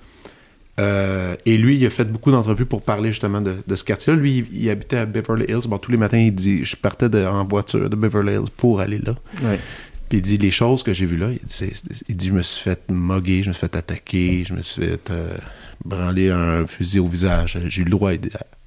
Euh, et lui, il a fait beaucoup d'entrevues pour parler justement de, de ce quartier-là. Lui, il, il habitait à Beverly Hills. Bon, tous les matins, il dit Je partais de- en voiture de Beverly Hills pour aller là.
Ouais.
Puis il dit les choses que j'ai vues là. Dit, il dit, je me suis fait moguer, je me suis fait attaquer, je me suis fait euh, branler un fusil au visage. J'ai eu le droit à,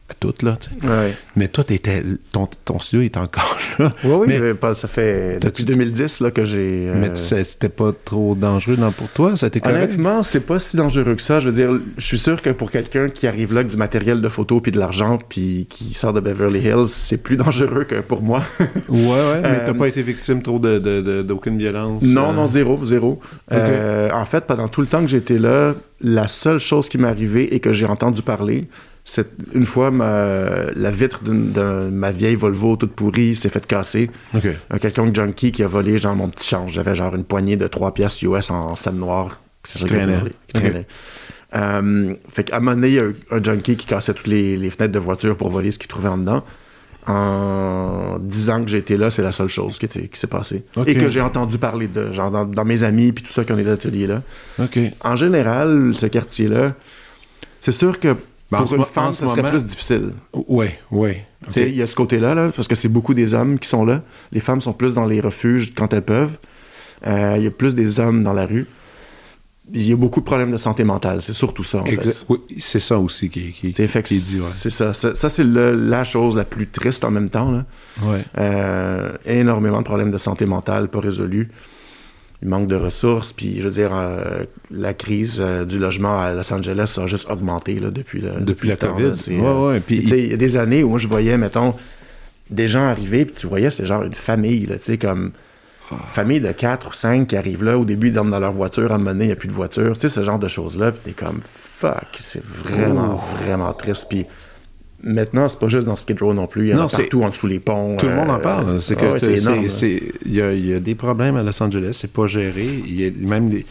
à- à tout là. tu sais.
Ouais.
Mais toi, t'étais, ton, ton studio est encore là.
Oui, oui,
mais,
ça fait depuis 2010 là, que j'ai. euh,
mais tu sais, c'était pas trop dangereux non, pour toi. Ça correct?
Honnêtement, c'est pas si dangereux que ça. Je veux dire, je suis sûr que pour quelqu'un qui arrive là avec du matériel de photo puis de l'argent puis qui sort de Beverly Hills, c'est plus *laughs* dangereux que pour moi.
Ouais, ouais. Mais
Euh,
t'as pas été victime trop de, de- de- d'aucune violence.
non,
euh,
non, zéro, zéro. Euh, en fait, pendant tout le temps que j'étais là, la seule chose qui m'est arrivée et que j'ai entendu parler, une fois ma- la vitre de ma vieille Volvo toute pourrie s'est fait casser.
Ok.
Un quelqu'un junkie qui a volé genre mon petit change. J'avais genre une poignée de 3 pièces US en scène noire. C'est ça
traînait.
Euh, fait qu'à un moment donné, il y a un, un junkie qui cassait toutes les, les fenêtres de voiture pour voler ce qu'il trouvait en dedans. En 10 ans que j'ai été là, c'est la seule chose qui, s'est passée. Et que j'ai entendu parler de, genre dans, dans mes amis puis tout ça qui ont des ateliers là. En général, ce quartier-là, c'est sûr que
Ben, en
pour
ce
une femme,
ce
ça serait
moment-
plus difficile. Tu sais, Il y a ce côté-là, là, parce que c'est beaucoup des hommes qui sont là. Les femmes sont plus dans les refuges quand elles peuvent. Euh, Il y a plus des hommes dans la rue. Il y a beaucoup de problèmes de santé mentale. C'est surtout ça, en
Exact.
fait.
Oui, c'est ça aussi qui, qui,
fait
est dit, ouais.
c'est ça. Ça, ça, c'est la chose la plus triste en même temps. Là.
Ouais.
Euh, énormément de problèmes de santé mentale pas résolus. Il manque de ressources. Puis, je veux dire, euh, la crise euh, du logement à Los Angeles a juste augmenté là, depuis, le,
Depuis la
temps,
COVID.
là.
Ouais,
euh,
ouais. Puis,
sais, il y a des années où moi, je voyais, mettons, des gens arriver, puis tu voyais, c'est genre une famille, là, tu sais, comme famille de 4 ou 5 qui arrivent là. Au début, ils dorment dans leur voiture, à un moment donné, il n'y a plus de voiture. Tu sais, ce genre de choses-là, puis t'es comme, fuck, c'est vraiment, vraiment triste. Puis maintenant, c'est pas juste dans Skid Row non plus. Il y en
Non,
a
c'est-
partout en dessous les ponts.
Tout le monde en
euh,
parle. C'est que il y a, il y a des problèmes à Los Angeles, c'est pas géré. Il y a même des-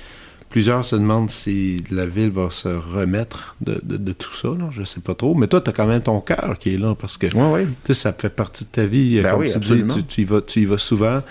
plusieurs se demandent si la ville va se remettre de, de- de tout ça. Là. Je sais pas trop. Mais toi, tu as quand même ton cœur qui est là parce que
Ouais,
ça fait partie de ta vie.
Ben
Comme
oui,
tu
absolument.
dis, tu, tu y vas, tu y vas souvent.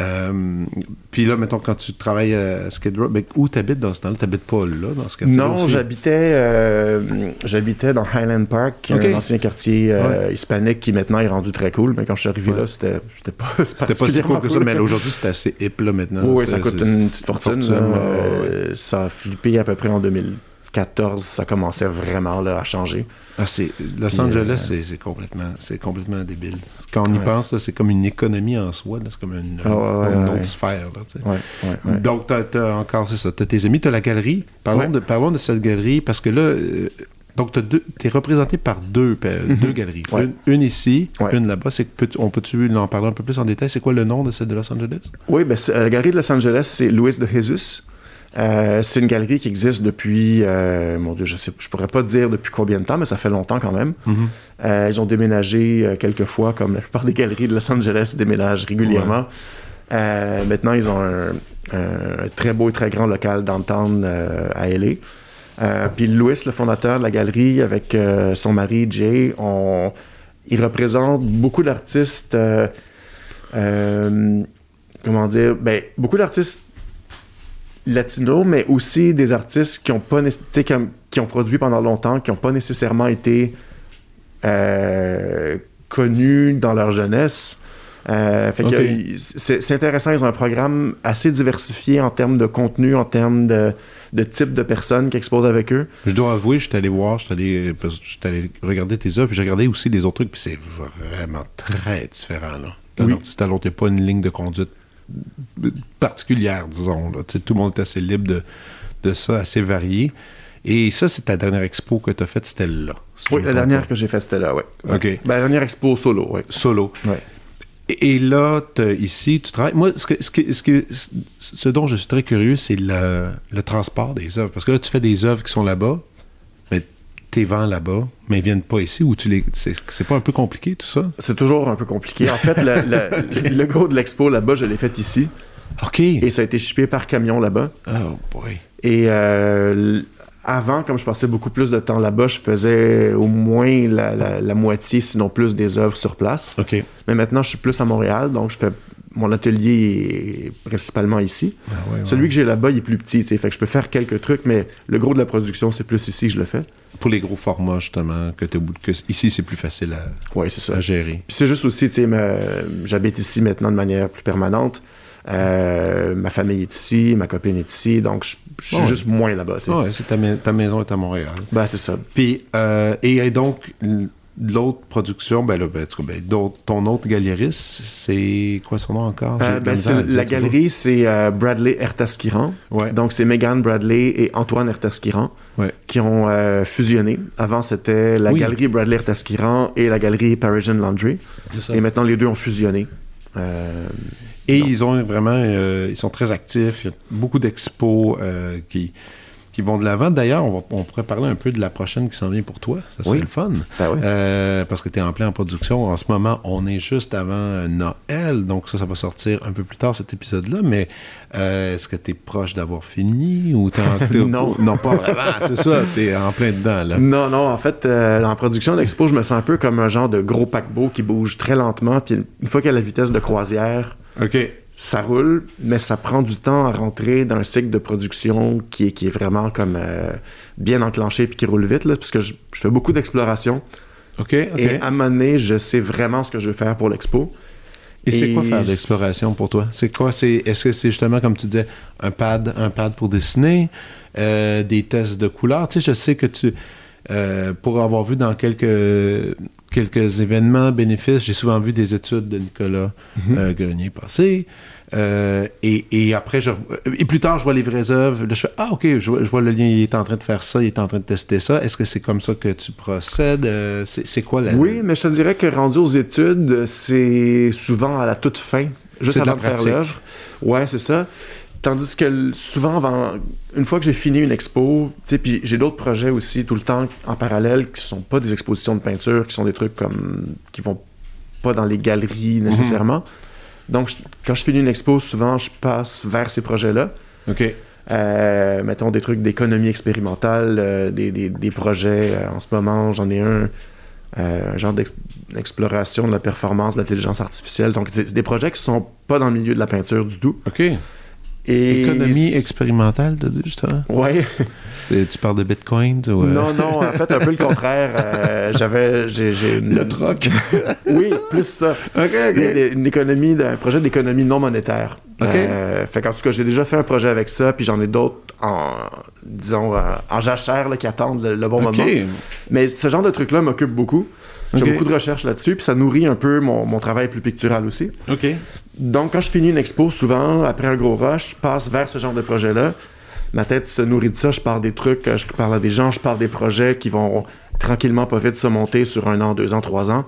Euh, puis là, mettons, quand tu travailles à Skid Row, ben, où t'habites dans ce temps-là? T'habites pas là, dans ce quartier
Non, j'habitais euh, j'habitais dans Highland Park, un ancien quartier euh, hispanique qui maintenant est rendu très cool. Mais quand je suis arrivé
Ouais.
là, c'était pas *laughs*
C'était pas si cool que ça, mais aujourd'hui, c'est assez hip, là, maintenant.
Oui, ça coûte une petite fortune.
ouais.
Euh, Ça a flippé à peu près en 2014. Ça commençait vraiment là, à changer.
Ah, c'est Los Angeles,
euh,
c'est complètement, c'est complètement débile. Quand on y
Ouais.
pense, c'est comme une économie en soi. C'est comme une,
Ah, ouais, ouais,
une
ouais.
autre sphère. Là, tu. Donc, t'as as encore, c'est ça. T'as tes amis, t'as la galerie. Parlons, de, parlons de cette galerie parce que là, euh, donc t'as deux- t'es représenté par deux, pa- deux galeries.
Mhm. Ouais.
Une, une ici,
Ouais.
une là-bas. Peut- on peut-tu en parler un peu plus en détail? C'est quoi le nom de celle de Los Angeles?
Oui, ben, euh, la galerie de Los Angeles, c'est Luis de Jesus. Euh, c'est une galerie qui existe depuis, euh, mon Dieu, je sais, je pourrais pas dire depuis combien de temps, mais ça fait longtemps quand même.
Mhm.
Euh, ils ont déménagé quelques fois, comme la plupart des galeries de Los Angeles déménagent régulièrement. Maintenant, ils ont un, un très beau et très grand local downtown à LA. Puis Louis, le fondateur de la galerie, avec son mari Jay, on, il représente beaucoup d'artistes. comment dire ben, Beaucoup d'artistes latinos, mais aussi des artistes qui ont pas qui ont produit pendant longtemps, qui n'ont pas nécessairement été euh, connus dans leur jeunesse. Euh, c'est intéressant, ils ont un programme assez diversifié en termes de contenu, en termes de, de type de personnes qui exposent avec eux.
Je dois avouer, je suis allé voir, je suis allé, regarder tes œuvres, puis j'ai regardé aussi les autres trucs, puis c'est vraiment très différent. Là. D'un
Oui.
artiste à l'autre, il n'y a pas une ligne de conduite particulière, disons. Là. Tout le monde est assez libre de, de ça, assez varié. Et ça, c'est ta dernière expo que tu as faite, c'était là. si
Oui, la dernière
pas.
que j'ai faite, c'était là, oui.
OK.
Ben, la dernière expo solo, oui.
Solo. Et, et là, ici, tu travailles. Moi, ce, que, ce, que, ce, que- ce dont je suis très curieux, c'est le, le transport des œuvres. Parce que là, tu fais des œuvres qui sont là-bas, les vends là-bas, mais ils viennent pas ici. Ou tu les. C'est pas un peu compliqué, tout ça?
C'est toujours un peu compliqué. En fait, *laughs* le, gros de l'expo là-bas, je l'ai fait ici.
OK.
Et ça a été shippé par camion là-bas.
Oh boy.
Et euh, avant, comme je passais beaucoup plus de temps là-bas, je faisais au moins la, la- la moitié, sinon plus, des œuvres sur place.
OK.
Mais maintenant, je suis plus à Montréal, donc je fais mon atelier est principalement ici.
Ah ouais, ouais.
Celui que j'ai là-bas, il est plus petit, fait que je peux faire quelques trucs, mais le gros de la production, c'est plus ici que je le fais.
Pour les gros formats, justement, que, t'as- que ici, c'est plus facile à,
Oui, c'est ça.
à gérer.
Puis c'est juste aussi, tu sais, j'habite ici maintenant de manière plus permanente. Euh, ma famille est ici, ma copine est ici, donc je je suis
Ouais.
juste moins là-bas, tu.
Ouais, c'est ta, ta maison est à Montréal.
Ben, c'est ça.
Puis, euh, et, donc, l'autre production, ben là, ben, cas, ben, ton autre galériste, c'est quoi son nom encore?
Euh,
la
ben, la galerie, c'est euh, Bradley Ertaskiran.
Ouais.
Donc, c'est Megan Bradley et Antoine Ertaskiran
Ouais.
qui ont euh, fusionné. Avant, c'était la
Oui.
galerie Bradley Ertaskiran et la galerie Parisian Laundry. Et maintenant, les deux ont fusionné.
Et ils ont vraiment, ils sont très actifs. Il y a beaucoup d'expos qui, qui vont de l'avant. D'ailleurs, on, va- on pourrait parler un peu de la prochaine qui s'en vient pour toi. Ça serait
Oui.
le fun.
ben oui.
Euh, parce que tu es en plein en production. En ce moment, on est juste avant Noël. Donc ça, ça va sortir un peu plus tard cet épisode-là. Mais euh, est-ce que tu es proche d'avoir fini ou t'es en... *laughs*
Non. *laughs*
Non, pas vraiment. C'est ça. Tu es en plein dedans. Là.
Non, non, en fait, euh, en production d'expo, je me sens un peu comme un genre de gros paquebot qui bouge très lentement. Puis une- fois qu'il y a la vitesse de croisière,
OK.
Ça roule, mais ça prend du temps à rentrer dans un cycle de production qui est, qui est vraiment comme euh, bien enclenché puis qui roule vite, là, parce que je, je fais beaucoup d'exploration.
OK. OK.
Et à un moment donné, je sais vraiment ce que je veux faire pour l'expo.
Et c'est quoi faire de l'exploration pour toi? C'est quoi? C'est, est-ce que c'est justement, comme tu disais, un pad, un pad pour dessiner, euh, des tests de couleurs? Tu sais, je sais que tu, euh, pour avoir vu dans quelques, quelques événements bénéfices, j'ai souvent vu des études de Nicolas
Mhm.
euh, Grenier passer. Euh, et, et après, je, et plus tard, je vois les vraies œuvres. Là, je fais Ah, OK, je, vois- je vois le lien, il est en train de faire ça, il est en train de tester ça. Est-ce que c'est comme ça que tu procèdes? Euh, c'est, quoi la.
Oui, mais je te dirais que rendu aux études, c'est souvent à la toute fin, juste
C'est de la
avant de faire l'œuvre. Ouais, c'est ça. Tandis que souvent, avant, une fois que j'ai fini une expo, puis j'ai d'autres projets aussi tout le temps en parallèle qui sont pas des expositions de peinture, qui sont des trucs comme qui vont pas dans les galeries nécessairement. Donc, je- quand je finis une expo, souvent, je passe vers ces projets-là.
OK.
Euh, mettons des trucs d'économie expérimentale, euh, des, des- des projets. euh, en ce moment, j'en ai un, un genre d'ex- d'exploration de la performance de l'intelligence artificielle. Donc, c'est c'est des projets qui sont pas dans le milieu de la peinture du tout.
OK.
Et
Économie expérimentale, justement? C'est- tu parles de Bitcoin? Ou, euh,
Non, non, en fait, un peu le contraire. Euh, J'avais. j'ai- une-
troc. *laughs*
Oui, plus ça.
OK,
Une, une économie, un projet d'économie non monétaire.
OK.
Euh, fait qu'en tout cas, j'ai déjà fait un projet avec ça, puis j'en ai d'autres en, disons, euh, en jachère là, qui attendent le, le bon
OK.
moment. Mais ce genre de truc-là m'occupe beaucoup. J'ai beaucoup de recherches là-dessus, puis ça nourrit un peu mon, mon travail plus pictural aussi.
OK.
Donc, quand je finis une expo, souvent, après un gros rush, je passe vers ce genre de projet-là. Ma tête se nourrit de ça. Je parle des trucs, euh, je parle à des gens, je parle des projets qui vont tranquillement, pas vite, se monter sur un an, deux ans, trois ans.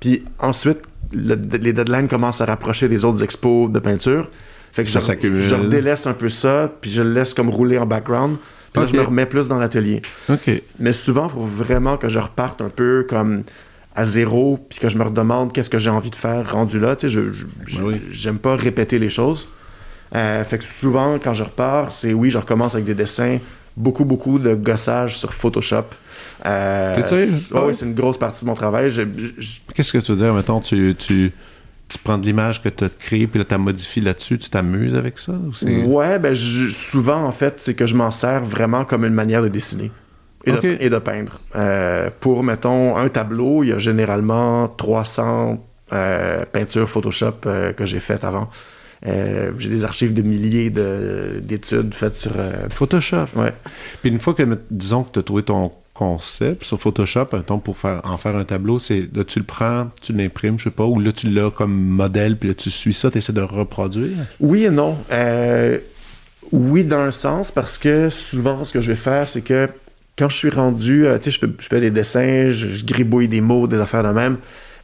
Puis ensuite, le- les deadlines commencent à rapprocher des autres expos de peinture. Fait que
Ça
je,
s'accumule.
je redélaisse un peu ça, puis je le laisse comme rouler en background. Puis là, je me remets plus dans l'atelier.
OK.
Mais souvent, il faut vraiment que je reparte un peu comme à zéro, puis que je me redemande qu'est-ce que j'ai envie de faire rendu là. Tu sais, je, je- je-
Oui, oui.
j'aime pas répéter les choses. Euh, fait que souvent, quand je repars, c'est oui, je recommence avec des dessins, beaucoup, beaucoup de gossage sur Photoshop. Euh,
T'es sérieux?
c'est- ouais,
ouais?
c'est une grosse partie de mon travail. Je- je- je-
Qu'est-ce que tu veux dire? Mettons, tu, tu, tu prends de l'image que tu as créée, puis là, tu modifies là-dessus, tu t'amuses avec ça? Ou c'est...
Ouais, ben je- souvent en fait, c'est que je m'en sers vraiment comme une manière de dessiner et, de, et de peindre. Euh, pour, mettons, un tableau, il y a généralement 300 euh, peintures Photoshop euh, que j'ai faites avant. Euh, j'ai des archives de milliers de- d'études faites sur...
Photoshop.
ouais.
Puis une fois que, disons que tu as trouvé ton concept sur Photoshop, mettons, pour faire, en faire un tableau, c'est là, tu le prends, tu l'imprimes, je sais pas, ou là, tu l'as comme modèle, puis là, tu suis ça, tu essaies de reproduire?
Oui et non. Euh, oui, dans un sens, parce que souvent, ce que je vais faire, c'est que quand je suis rendu, euh, tu sais, je fais, je fais des dessins, je, je gribouille des mots, des affaires de même.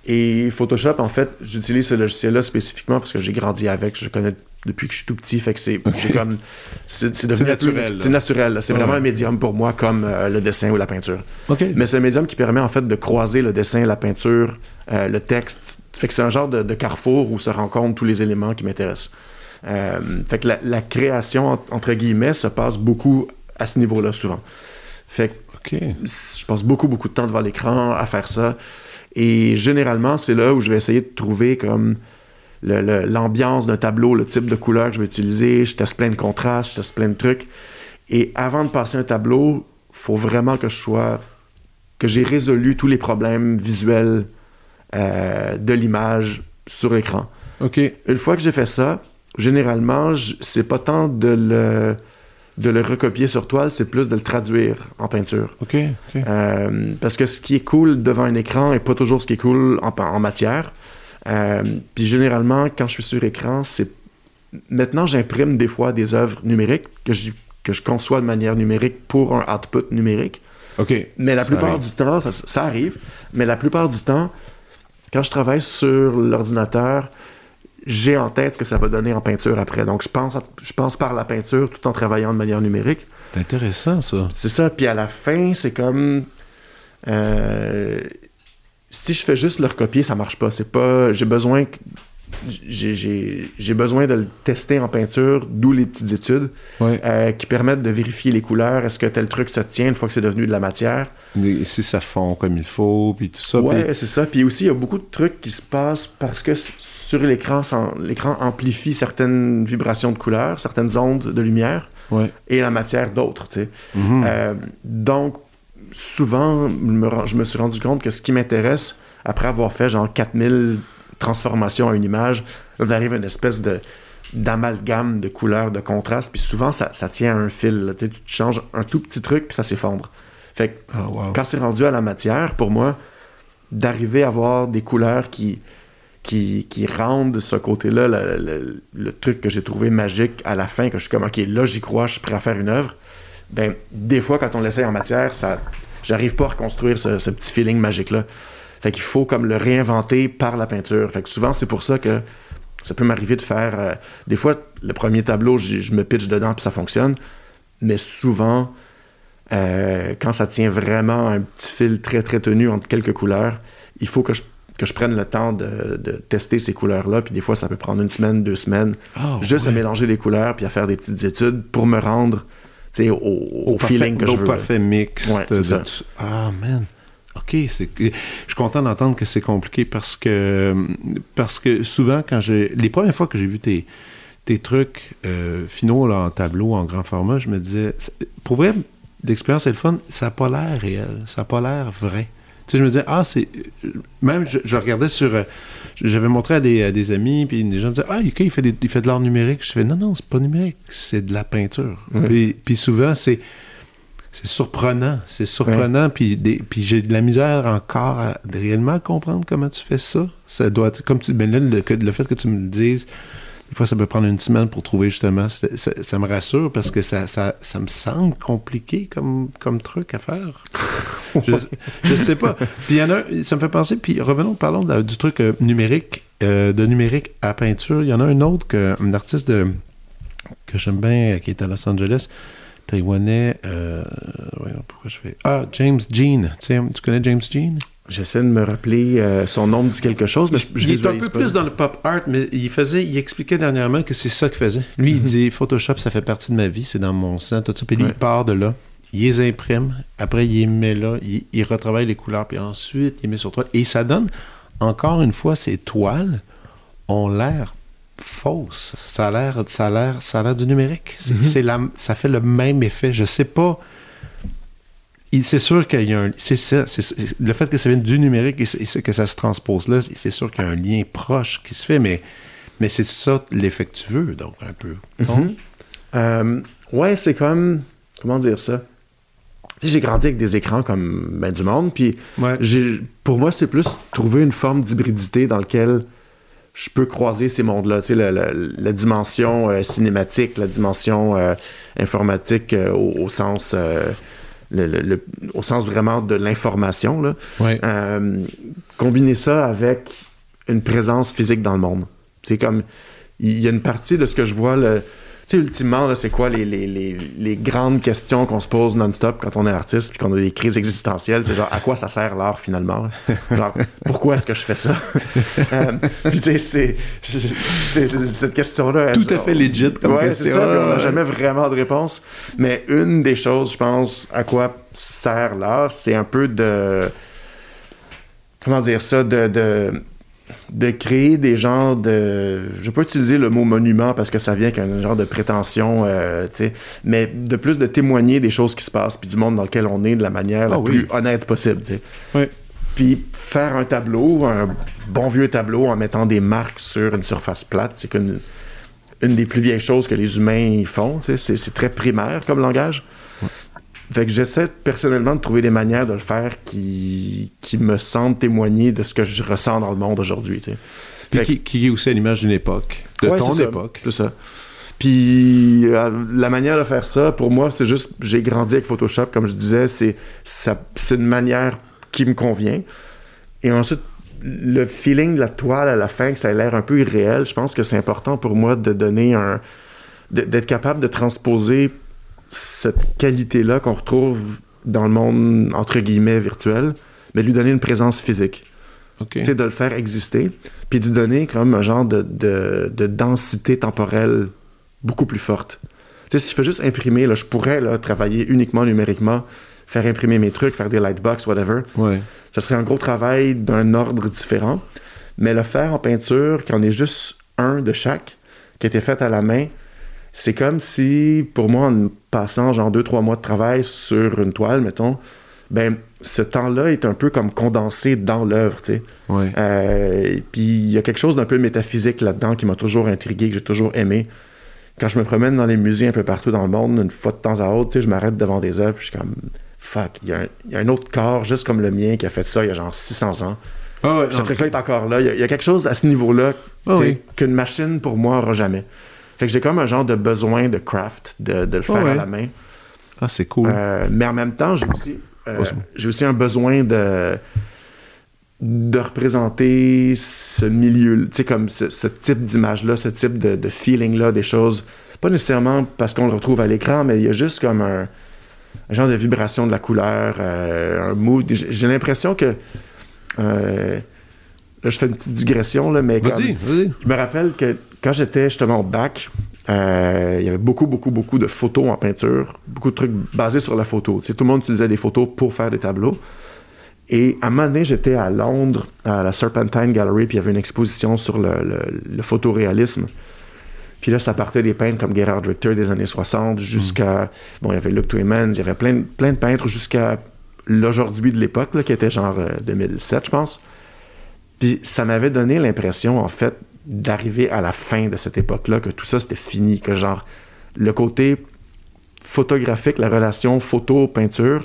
Et Photoshop, en fait, j'utilise ce logiciel-là spécifiquement parce que j'ai grandi avec, je connais depuis que je suis tout petit, fait que c'est comme c'est devenu
naturel.
C'est naturel, c'est
Ouais.
vraiment un médium pour moi comme euh, le dessin ou la peinture.
OK.
Mais c'est un médium qui permet en fait de croiser le dessin, la peinture, euh, le texte. Fait que c'est un genre de, de carrefour où se rencontrent tous les éléments qui m'intéressent. Euh, fait que la, la création, en- entre guillemets, se passe beaucoup à ce niveau-là souvent. Fait que je passe beaucoup, beaucoup de temps devant l'écran à faire ça. Et généralement, c'est là où je vais essayer de trouver comme l'ambiance d'un tableau, le type de couleur que je vais utiliser. Je teste plein de contrastes, je teste plein de trucs. Et avant de passer un tableau, faut vraiment que je sois que j'ai résolu tous les problèmes visuels euh, de l'image sur l'écran.
OK.
Une fois que j'ai fait ça, généralement, c'est pas tant de le, de le recopier sur toile, c'est plus de le traduire en peinture.
OK.
Euh, parce que ce qui est cool devant un écran est pas toujours ce qui est cool en, en matière. Euh, Puis généralement, quand je suis sur écran, c'est maintenant j'imprime des fois des œuvres numériques que je, que je conçois de manière numérique pour un output numérique.
OK.
Mais la
Ça
plupart
arrive.
du temps, ça, ça arrive, mais la plupart du temps, quand je travaille sur l'ordinateur, j'ai en tête ce que ça va donner en peinture après. Donc je pense, à- je pense par la peinture tout en travaillant de manière numérique.
C'est intéressant, ça.
C'est ça. Puis à la fin, c'est comme. euh, si je fais juste le recopier, ça marche pas. C'est pas. J'ai besoin. J'ai, besoin de le tester en peinture, d'où les petites études
Ouais.
euh, qui permettent de vérifier les couleurs. Est-ce que tel truc se tient une fois que c'est devenu de la matière?
Et Si ça fond comme il faut, puis tout ça.
ouais,
puis-
c'est ça. Puis aussi, il y a beaucoup de trucs qui se passent parce que sur l'écran, l'écran amplifie certaines vibrations de couleurs, certaines ondes de lumière
Ouais.
et la matière d'autres.
Mhm.
Euh, donc, souvent, je me suis rendu compte que ce qui m'intéresse, après avoir fait genre 4000 transformations à une image, là, t'arrives à une espèce de d'amalgame de couleurs, de contraste, puis souvent, ça, ça tient à un fil. là. Tu changes un tout petit truc, puis ça s'effondre. Fait que
Ah, wow.
quand c'est rendu à la matière, pour moi, d'arriver à avoir des couleurs qui, qui, qui rendent ce côté-là, le, le- le truc que j'ai trouvé magique à la fin, que je suis comme, OK, là, j'y crois, je suis prêt à faire une œuvre, ben, des fois, quand on l'essaye en matière, ça, j'arrive pas à reconstruire ce, ce petit feeling magique-là. Fait qu'il faut comme le réinventer par la peinture. Fait que souvent, c'est pour ça que ça peut m'arriver de faire... euh, des fois, le premier tableau, je me pitch dedans, puis ça fonctionne. Mais souvent, euh, quand ça tient vraiment un petit fil très très tenu entre quelques couleurs, il faut que je, que je prenne le temps de, de tester ces couleurs-là. Puis des fois, ça peut prendre une semaine, deux semaines,
Ah,
juste à mélanger les couleurs puis à faire des petites études pour me rendre au, au
parfait-
feeling que je
au
veux.
parfait mix.
Ouais,
de- Ah, man. C'est je suis content d'entendre que c'est compliqué parce que parce que souvent quand j'ai les premières fois que j'ai vu tes tes trucs euh, finaux là, en tableau en grand format, je me disais pour vrai l'expérience est le fun, ça n'a pas l'air réel, ça n'a pas l'air vrai. Tu sais, je me disais ah c'est même je, je regardais sur euh, j'avais montré à des, à des amis puis des gens me disaient ah OK, il fait des- il fait de l'art numérique, je fais non non, c'est pas numérique, c'est de la peinture. Puis, puis souvent c'est c'est surprenant, c'est surprenant, puis, puis j'ai de la misère encore à réellement comprendre comment tu fais ça. Ça doit être, comme tu, ben là, le, fait que tu me le dises, des fois ça peut prendre une semaine pour trouver justement, ça, ça me rassure parce que ça, ça, ça me semble compliqué comme, comme truc à faire. *laughs* je, je sais pas. Puis il y en a, ça me fait penser, puis revenons, parlons de- du truc euh, numérique, euh, de numérique à peinture. Il y en a un autre, que, un artiste de que j'aime bien, qui est à Los Angeles, taïwanais. Euh, pourquoi je fais. Ah, James Jean. Tu, connais James Jean?
J'essaie de me rappeler, euh, son nom me dit quelque chose, mais
je, Il est un peu plus dans le pop art, mais il faisait, il expliquait dernièrement que c'est ça qu'il faisait. Lui, il mhm. dit Photoshop, ça fait partie de ma vie, c'est dans mon sang, tout ça. Puis lui, il part de là, il les imprime, après, il les met là, il, retravaille les couleurs, puis ensuite, il met sur toile. Et ça donne, encore une fois, ces toiles ont l'air fausses. Ça a l'air, ça a l'air, ça a l'air du numérique. C'est, mhm. ça fait le même effet. Je sais pas c'est sûr qu'il y a un. C'est ça. le fait que ça vienne du numérique et, que ça se transpose là, c'est sûr qu'il y a un lien proche qui se fait, mais, mais c'est ça l'effet que tu veux, donc, un peu.
Euh, ouais, c'est comme. Comment dire ça? j'ai grandi avec des écrans comme ben, du monde, puis pour moi, c'est plus trouver une forme d'hybridité dans laquelle je peux croiser ces mondes-là. Tu sais, la, dimension euh, cinématique, la dimension euh, informatique au, sens le, au sens vraiment de l'information. Là. Euh, combiner ça avec une présence physique dans le monde. C'est comme, il y a une partie de ce que je vois, le, sais, ultimement, c'est quoi les, les, les, les, grandes questions qu'on se pose non-stop quand on est artiste puis qu'on a des crises existentielles? C'est genre, à quoi ça sert l'art finalement? Genre, pourquoi est-ce que je fais ça? euh, puis tu sais, c'est cette question-là.
Tout à fait legit comme
ouais, question. Ça, on n'a jamais vraiment de réponse. Mais une des choses, je pense, à quoi sert l'art, c'est un peu de. Comment dire ça? de, de de créer des genres de. Je vais pas utiliser le mot monument parce que ça vient qu'un genre de prétention, euh, mais de plus de témoigner des choses qui se passent, puis du monde dans lequel on est de la manière la ah plus honnête possible. Puis faire un tableau, un bon vieux tableau en mettant des marques sur une surface plate, c'est une, une des plus vieilles choses que les humains font. C'est très primaire comme langage. Fait que j'essaie personnellement de trouver des manières de le faire qui, qui me semblent témoigner de ce que je ressens dans le monde aujourd'hui.
Qui, qui, est aussi à l'image d'une époque, de ton époque.
C'est ça. Puis euh, la manière de faire ça, pour moi, c'est juste, j'ai grandi avec Photoshop, comme je disais, c'est, c'est une manière qui me convient. Et ensuite, le feeling de la toile à la fin, que ça a l'air un peu irréel, je pense que c'est important pour moi de donner un. d'être capable de transposer cette qualité-là qu'on retrouve dans le monde, entre guillemets, virtuel, mais lui donner une présence physique. Okay. De le faire exister, puis de lui donner comme un genre de, de, densité temporelle beaucoup plus forte. sais, si je fais juste imprimer, là, je pourrais là, travailler uniquement numériquement, faire imprimer mes trucs, faire des lightbox, whatever.
Ouais.
Ça serait un gros travail d'un ordre différent. Mais le faire en peinture, quand on est juste un de chaque, qui a été fait à la main, c'est comme si, pour moi, en passant genre deux, trois mois de travail sur une toile, mettons, ben, ce temps-là est un peu comme condensé dans l'œuvre, tu sais. Euh, puis il y a quelque chose d'un peu métaphysique là-dedans qui m'a toujours intrigué, que j'ai toujours aimé. Quand je me promène dans les musées un peu partout dans le monde, une fois de temps à autre, tu sais, je m'arrête devant des œuvres, je suis comme, fuck, il y, a un autre corps juste comme le mien qui a fait ça il y a genre 600 ans.
Ah
ce truc-là est encore là. Il y, a quelque chose à ce niveau-là ah qu'une machine, pour moi, n'aura jamais. Fait que j'ai comme un genre de besoin de craft, de, le faire à la main.
Ah, c'est cool.
Euh, mais en même temps, j'ai aussi, euh, j'ai aussi un besoin de, de représenter ce milieu, tu sais, comme ce, type d'image-là, ce type de, feeling-là, des choses. Pas nécessairement parce qu'on le retrouve à l'écran, mais il y a juste comme un, genre de vibration de la couleur, euh, un mood. J'ai l'impression que. là, je fais une petite digression, là, mais.
Vas-y, vas-y.
Je me rappelle que quand j'étais justement au bac, euh, il y avait beaucoup, beaucoup, beaucoup de photos en peinture, beaucoup de trucs basés sur la photo. Tu tout le monde utilisait des photos pour faire des tableaux. Et à un moment donné, j'étais à Londres, à la Serpentine Gallery, puis il y avait une exposition sur le, photoréalisme. Puis là, ça partait des peintres comme Gerhard Richter des années 60 jusqu'à... Bon, il y avait Luc Tuymans, il y avait plein, plein de peintres jusqu'à l'aujourd'hui de l'époque, qui était genre 2007, euh, je pense. Puis ça m'avait donné l'impression, en fait, d'arriver à la fin de cette époque-là, que tout ça c'était fini, que genre le côté photographique, la relation photo-peinture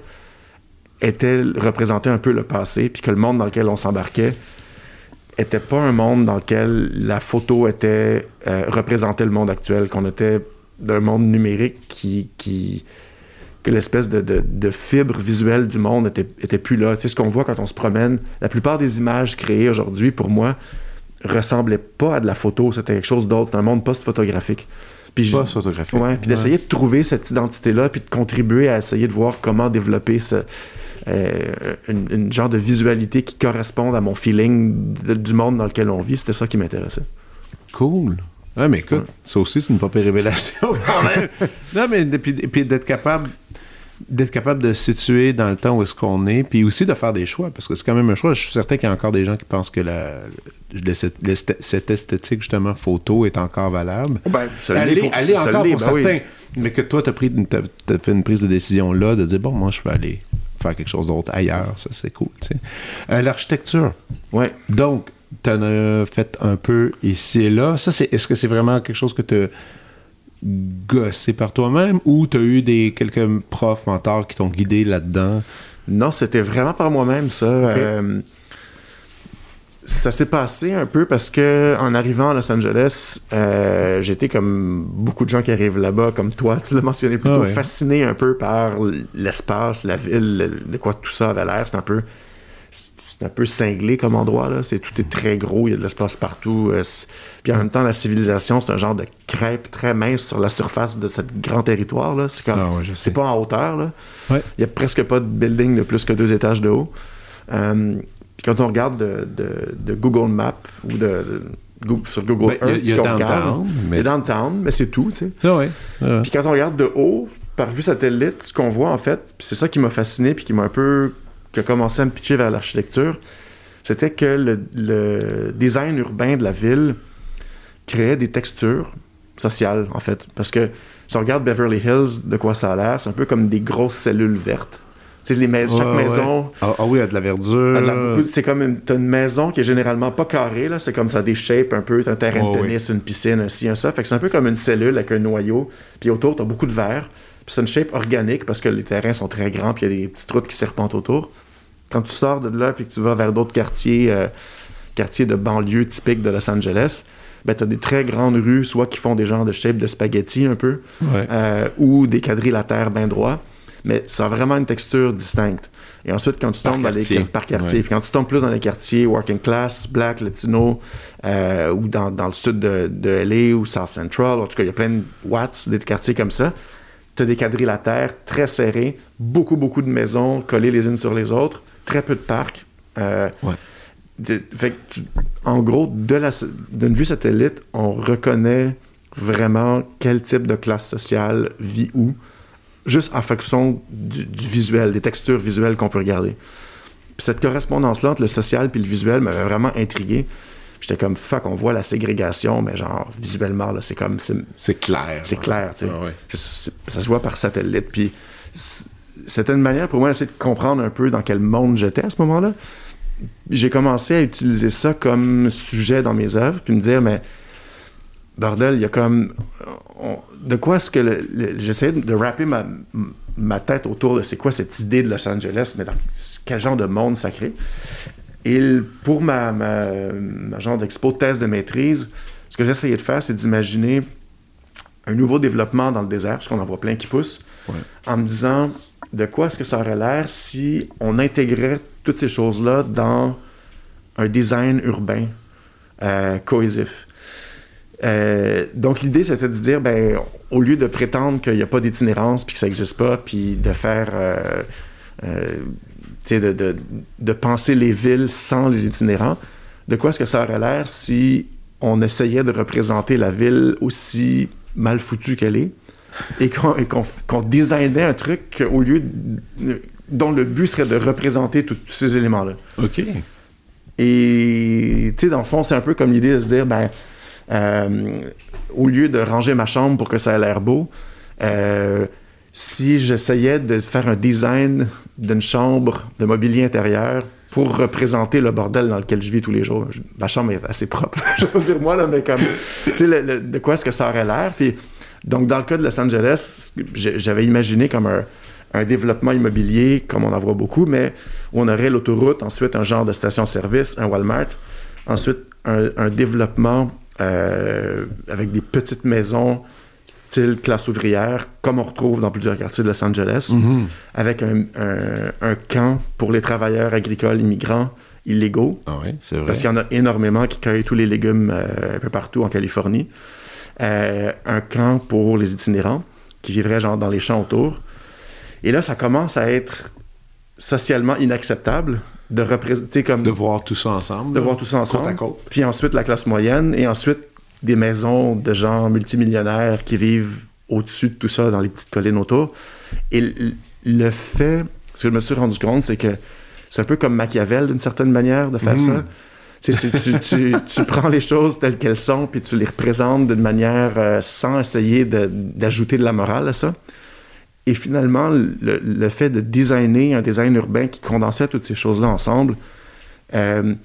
était représentait un peu le passé, puis que le monde dans lequel on s'embarquait était pas un monde dans lequel la photo était euh, représentait le monde actuel, qu'on était d'un monde numérique qui, qui que l'espèce de, de, fibre visuelle du monde était, était plus là. Tu sais, ce qu'on voit quand on se promène, la plupart des images créées aujourd'hui, pour moi, ressemblait pas à de la photo, c'était quelque chose d'autre, un monde post-photographique. Puis
Pas photographique.
Ouais, puis d'essayer de trouver cette identité-là, puis de contribuer à essayer de voir comment développer ce, euh, une, une genre de visualité qui corresponde à mon feeling de- du monde dans lequel on vit. C'était ça qui m'intéressait.
Cool. Ouais, mais écoute,
Ouais.
ça aussi, c'est une pas révélation quand même. *laughs* non, mais puis, d'être capable d'être capable de se situer dans le temps où est-ce qu'on est, puis aussi de faire des choix, parce que c'est quand même un choix. Je suis certain qu'il y a encore des gens qui pensent que la, cette, esthétique, justement, photo est encore valable.
Ben, ça pour-
encore pour
ben oui.
certains. Mais que toi, tu as, fait une prise de décision là, de dire, bon, moi, je peux aller faire quelque chose d'autre ailleurs. Ça, c'est cool. Euh, L'architecture.
Ouais.
Donc, tu en as fait un peu ici et là. Ça, c'est, est-ce que c'est vraiment quelque chose que tu as gossé par toi-même ou tu as eu des, quelques profs, mentors qui t'ont guidé là-dedans?
Non, c'était vraiment par moi-même, ça. Euh, ça s'est passé un peu parce que en arrivant à Los Angeles, euh, j'étais comme beaucoup de gens qui arrivent là-bas, comme toi, tu l'as mentionné plutôt,
Ah ouais.
fasciné un peu par l'espace, la ville, de quoi tout ça avait l'air. C'est un peu c'est un peu cinglé comme endroit là, c'est tout est très gros, il y a de l'espace partout. euh, puis en même temps la civilisation, c'est un genre de crêpe très mince sur la surface de ce grand territoire là, c'est comme
Ah ouais,
c'est pas en hauteur là.
Ouais.
Il y a presque pas de building de plus que deux étages de haut. Euh, puis quand on regarde de, de- de Google Maps ou de, sur Google
Ben, il y a-
Earth,
il y a
qu'on
downtown,
regarde,
mais-
il y a downtown, mais c'est tout, tu sais.
Ah ouais. Ah.
Puis quand on regarde de haut, par vue satellite, ce qu'on voit en fait, c'est ça qui m'a fasciné, puis qui m'a un peu, qui a commencé à me pitcher vers l'architecture, c'était que le, le design urbain de la ville créait des textures sociales, en fait. Parce que si on regarde Beverly Hills, de quoi ça a l'air, c'est un peu comme des grosses cellules vertes. Tu les mais- chaque
Ouais,
maison,
Ah, ah oui, il y a de la verdure.
c'est comme une, t'as une maison qui est généralement pas carrée, là, c'est comme ça des shapes un peu, t'as un terrain
Oh,
de tennis, une piscine, un ci, un ça, fait que c'est un peu comme une cellule avec un noyau, puis autour t'as beaucoup de verre, puis c'est une shape organique parce que les terrains sont très grands, puis il y a des petites routes qui serpentent autour. Quand tu sors de là, puis que tu vas vers d'autres quartiers, euh, quartiers de banlieue typiques de Los Angeles, ben t'as des très grandes rues, soit qui font des genres de shapes de spaghetti un peu,
Ouais.
euh, ou des quadrilatères bien droits, mais ça a vraiment une texture distincte. Et ensuite, quand tu
Par
tombes dans les
quartier.
par quartier,
Ouais.
puis quand tu tombes plus dans les quartiers working class, black, latino, euh, ou dans, dans le sud de, de LA ou South Central, en tout cas, il y a plein de watts, des quartiers comme ça. Tu as des quadrilatères très serrés, beaucoup, beaucoup de maisons collées les unes sur les autres, très peu de parcs. Euh,
Ouais.
de- fait que tu- en gros, d'une vue satellite, on reconnaît vraiment quel type de classe sociale vit où, juste en fonction du, du visuel, des textures visuelles qu'on peut regarder. Puis cette correspondance-là entre le social et le visuel m'avait vraiment intrigué. J'étais comme, fuck, on voit la ségrégation, mais genre, visuellement, là, c'est comme, c'est
clair.
c'est clair, tu sais.
Ah ouais.
Ça se voit par satellite. Puis c'était une manière pour moi d'essayer de comprendre un peu dans quel monde j'étais à ce moment-là. J'ai commencé à utiliser ça comme sujet dans mes œuvres, puis me dire, mais bordel, il y a comme. on- de quoi est-ce que. le- le- J'essayais de rapper ma, ma tête autour de c'est quoi cette idée de Los Angeles, mais dans quel genre de monde ça crée. Et pour ma, ma, ma genre d'expo de thèse de maîtrise, ce que j'essayais de faire, c'est d'imaginer un nouveau développement dans le désert, parce qu'on en voit plein qui poussent,
Ouais.
en me disant de quoi est-ce que ça aurait l'air si on intégrait toutes ces choses-là dans un design urbain euh, cohésif. Euh, donc l'idée c'était de dire ben au lieu de prétendre qu'il n'y a pas d'itinérance puis que ça n'existe pas puis de faire euh, euh, tu sais, de, de, de penser les villes sans les itinérants de quoi est-ce que ça aurait l'air si on essayait de représenter la ville aussi mal foutue qu'elle est et qu'on qu'on- qu'on designait un truc au lieu de- dont le but serait de représenter tous tous ces éléments-là.
OK.
Et, tu sais, dans le fond, c'est un peu comme l'idée de se dire, ben, euh, au lieu de ranger ma chambre pour que ça ait l'air beau, euh, si j'essayais de faire un design d'une chambre de mobilier intérieur pour représenter le bordel dans lequel je vis tous les jours. Ma chambre est assez propre, *laughs* je veux dire moi, là, mais comme, tu sais, de quoi est-ce que ça aurait l'air? Puis, donc, dans le cas de Los Angeles, j'avais imaginé comme un, développement immobilier, comme on en voit beaucoup, mais où on aurait l'autoroute, ensuite un genre de station-service, un Walmart, ensuite un développement euh, avec des petites maisons style classe ouvrière, comme on retrouve dans plusieurs quartiers de Los Angeles,
Mhm.
avec un, un- un camp pour les travailleurs agricoles immigrants illégaux,
Ah oui, c'est vrai.
parce qu'il y en a énormément qui cueillent tous les légumes euh, un peu partout en Californie. euh, un camp pour les itinérants qui vivraient genre dans les champs autour. Et là, ça commence à être socialement inacceptable de représenter comme
de voir tout ça ensemble
de voir tout ça ensemble
côte à côte.
puis ensuite la classe moyenne et ensuite des maisons de gens multimillionnaires qui vivent au-dessus de tout ça dans les petites collines autour et le fait ce que je me suis rendu compte c'est que c'est un peu comme Machiavel d'une certaine manière de faire
Mmh.
ça tu, tu, tu, tu prends les choses telles qu'elles sont puis tu les représentes d'une manière euh, sans essayer de- d'ajouter de la morale à ça et finalement, le, le fait de designer un design urbain qui condensait toutes ces choses-là ensemble euh,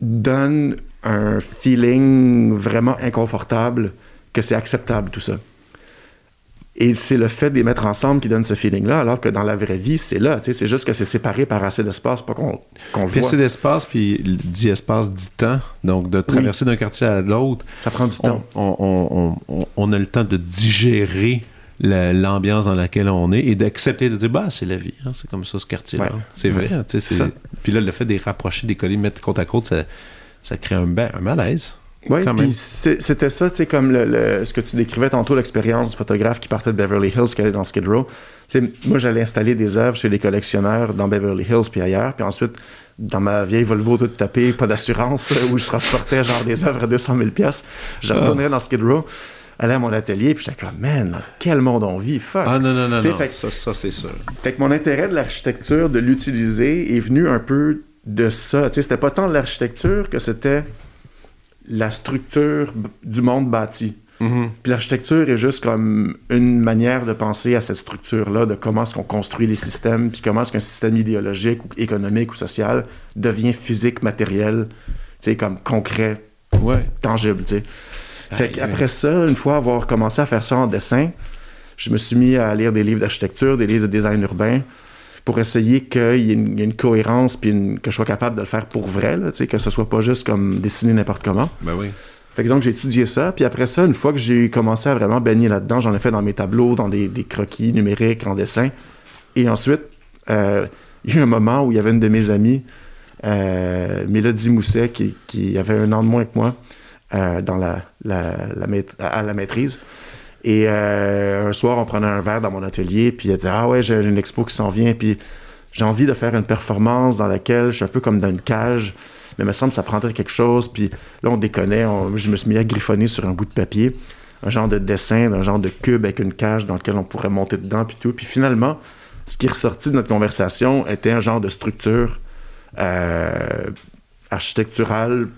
donne un feeling vraiment inconfortable que c'est acceptable tout ça. Et c'est le fait de les mettre ensemble qui donne ce feeling-là, alors que dans la vraie vie, c'est là. C'est juste que c'est séparé par assez d'espace pour qu'on qu'on le voit.
assez d'espace, puis dit espace dit temps. Donc, de traverser d'un quartier à l'autre,
Ça prend du
on,
temps.
on- on- on- on a le temps de digérer l'ambiance dans laquelle on est et d'accepter de dire, bah, c'est la vie, hein, c'est comme ça ce quartier-là.
Ouais.
C'est vrai. tu sais. Puis là, le fait de les rapprocher, des coller, mettre côte à côte, ça, ça crée un, malaise.
Oui, puis c'était ça, tu sais, comme le, le- ce que tu décrivais tantôt, l'expérience du photographe qui partait de Beverly Hills, qui allait dans Skid Row. Tu sais, moi, j'allais installer des œuvres chez les collectionneurs dans Beverly Hills puis ailleurs, puis ensuite, dans ma vieille Volvo toute tapée, pas d'assurance, *laughs* où je transportais genre des œuvres à 200 000 pièces, je
Ah.
retournais dans Skid Row, allais à mon atelier, puis j'étais comme, man, quel monde on vit, fuck.
Ah non, non, non, non.
fait que-
Ça, ça c'est sûr.
Fait que mon intérêt de l'architecture, de l'utiliser, est venu un peu de ça. Tu sais, c'était pas tant de l'architecture que c'était la structure du monde bâti.
Mhm.
Puis l'architecture est juste comme une manière de penser à cette structure-là, de comment est-ce qu'on construit les systèmes, puis comment est-ce qu'un système idéologique ou économique ou social devient physique, matériel, tu sais, comme concret,
Ouais.
tangible, tu sais. Fait qu'après ça, une fois avoir commencé à faire ça en dessin, je me suis mis à lire des livres d'architecture, des livres de design urbain, pour essayer qu'il y ait une, cohérence, puis une- que je sois capable de le faire pour vrai, là, que ce soit pas juste comme dessiner n'importe comment.
Ben oui.
Fait que donc j'ai étudié ça, puis après ça, une fois que j'ai commencé à vraiment baigner là-dedans, j'en ai fait dans mes tableaux, dans des, des croquis numériques, en dessin. Et ensuite, euh, il y a eu un moment où il y avait une de mes amies, euh, Mélodie Mousset, qui, qui avait un an de moins que moi, euh, dans la, à la maîtrise. Et euh, un soir, on prenait un verre dans mon atelier, puis elle disait Ah ouais, j'ai une expo qui s'en vient, puis j'ai envie de faire une performance dans laquelle je suis un peu comme dans une cage, mais il me semble que ça prendrait quelque chose. Puis là, on déconnait, on- je me suis mis à griffonner sur un bout de papier, un genre de dessin, un genre de cube avec une cage dans lequel on pourrait monter dedans, puis tout. Puis finalement, ce qui est ressorti de notre conversation était un genre de structure euh, architecturale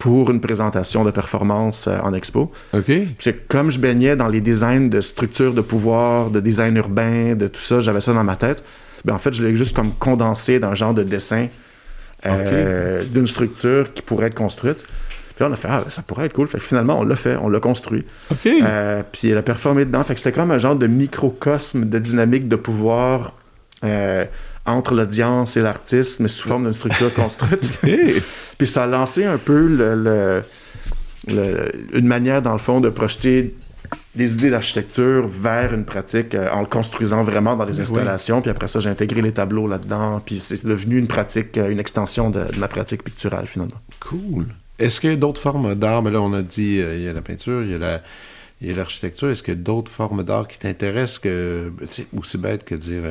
pour une présentation de performance euh, en expo.
OK.
C'est comme je baignais dans les designs de structures de pouvoir, de design urbain, de tout ça, j'avais ça dans ma tête. Ben, en fait, je l'ai juste comme condensé dans un genre de dessin euh, d'une structure qui pourrait être construite. Puis là, on a fait, ah, ça pourrait être cool. Fait que finalement, on l'a fait, on l'a construit.
OK.
Euh, puis elle a performé dedans. Fait que c'était comme un genre de microcosme de dynamique de pouvoir entre l'audience et l'artiste, mais sous forme d'une structure construite. *laughs* Puis ça a lancé un peu le, le- le- une manière, dans le fond, de projeter des idées d'architecture vers une pratique euh, en le construisant vraiment dans les installations. Puis après ça, j'ai intégré les tableaux là-dedans. Puis c'est devenu une pratique, euh, une extension de, de ma pratique picturale, finalement.
Cool. Est-ce qu'il y a d'autres formes d'art? Mais là, on a dit, euh, il y a la peinture, il y a la, l'architecture. Est-ce qu'il y a d'autres formes d'art qui t'intéressent que, aussi bête que dire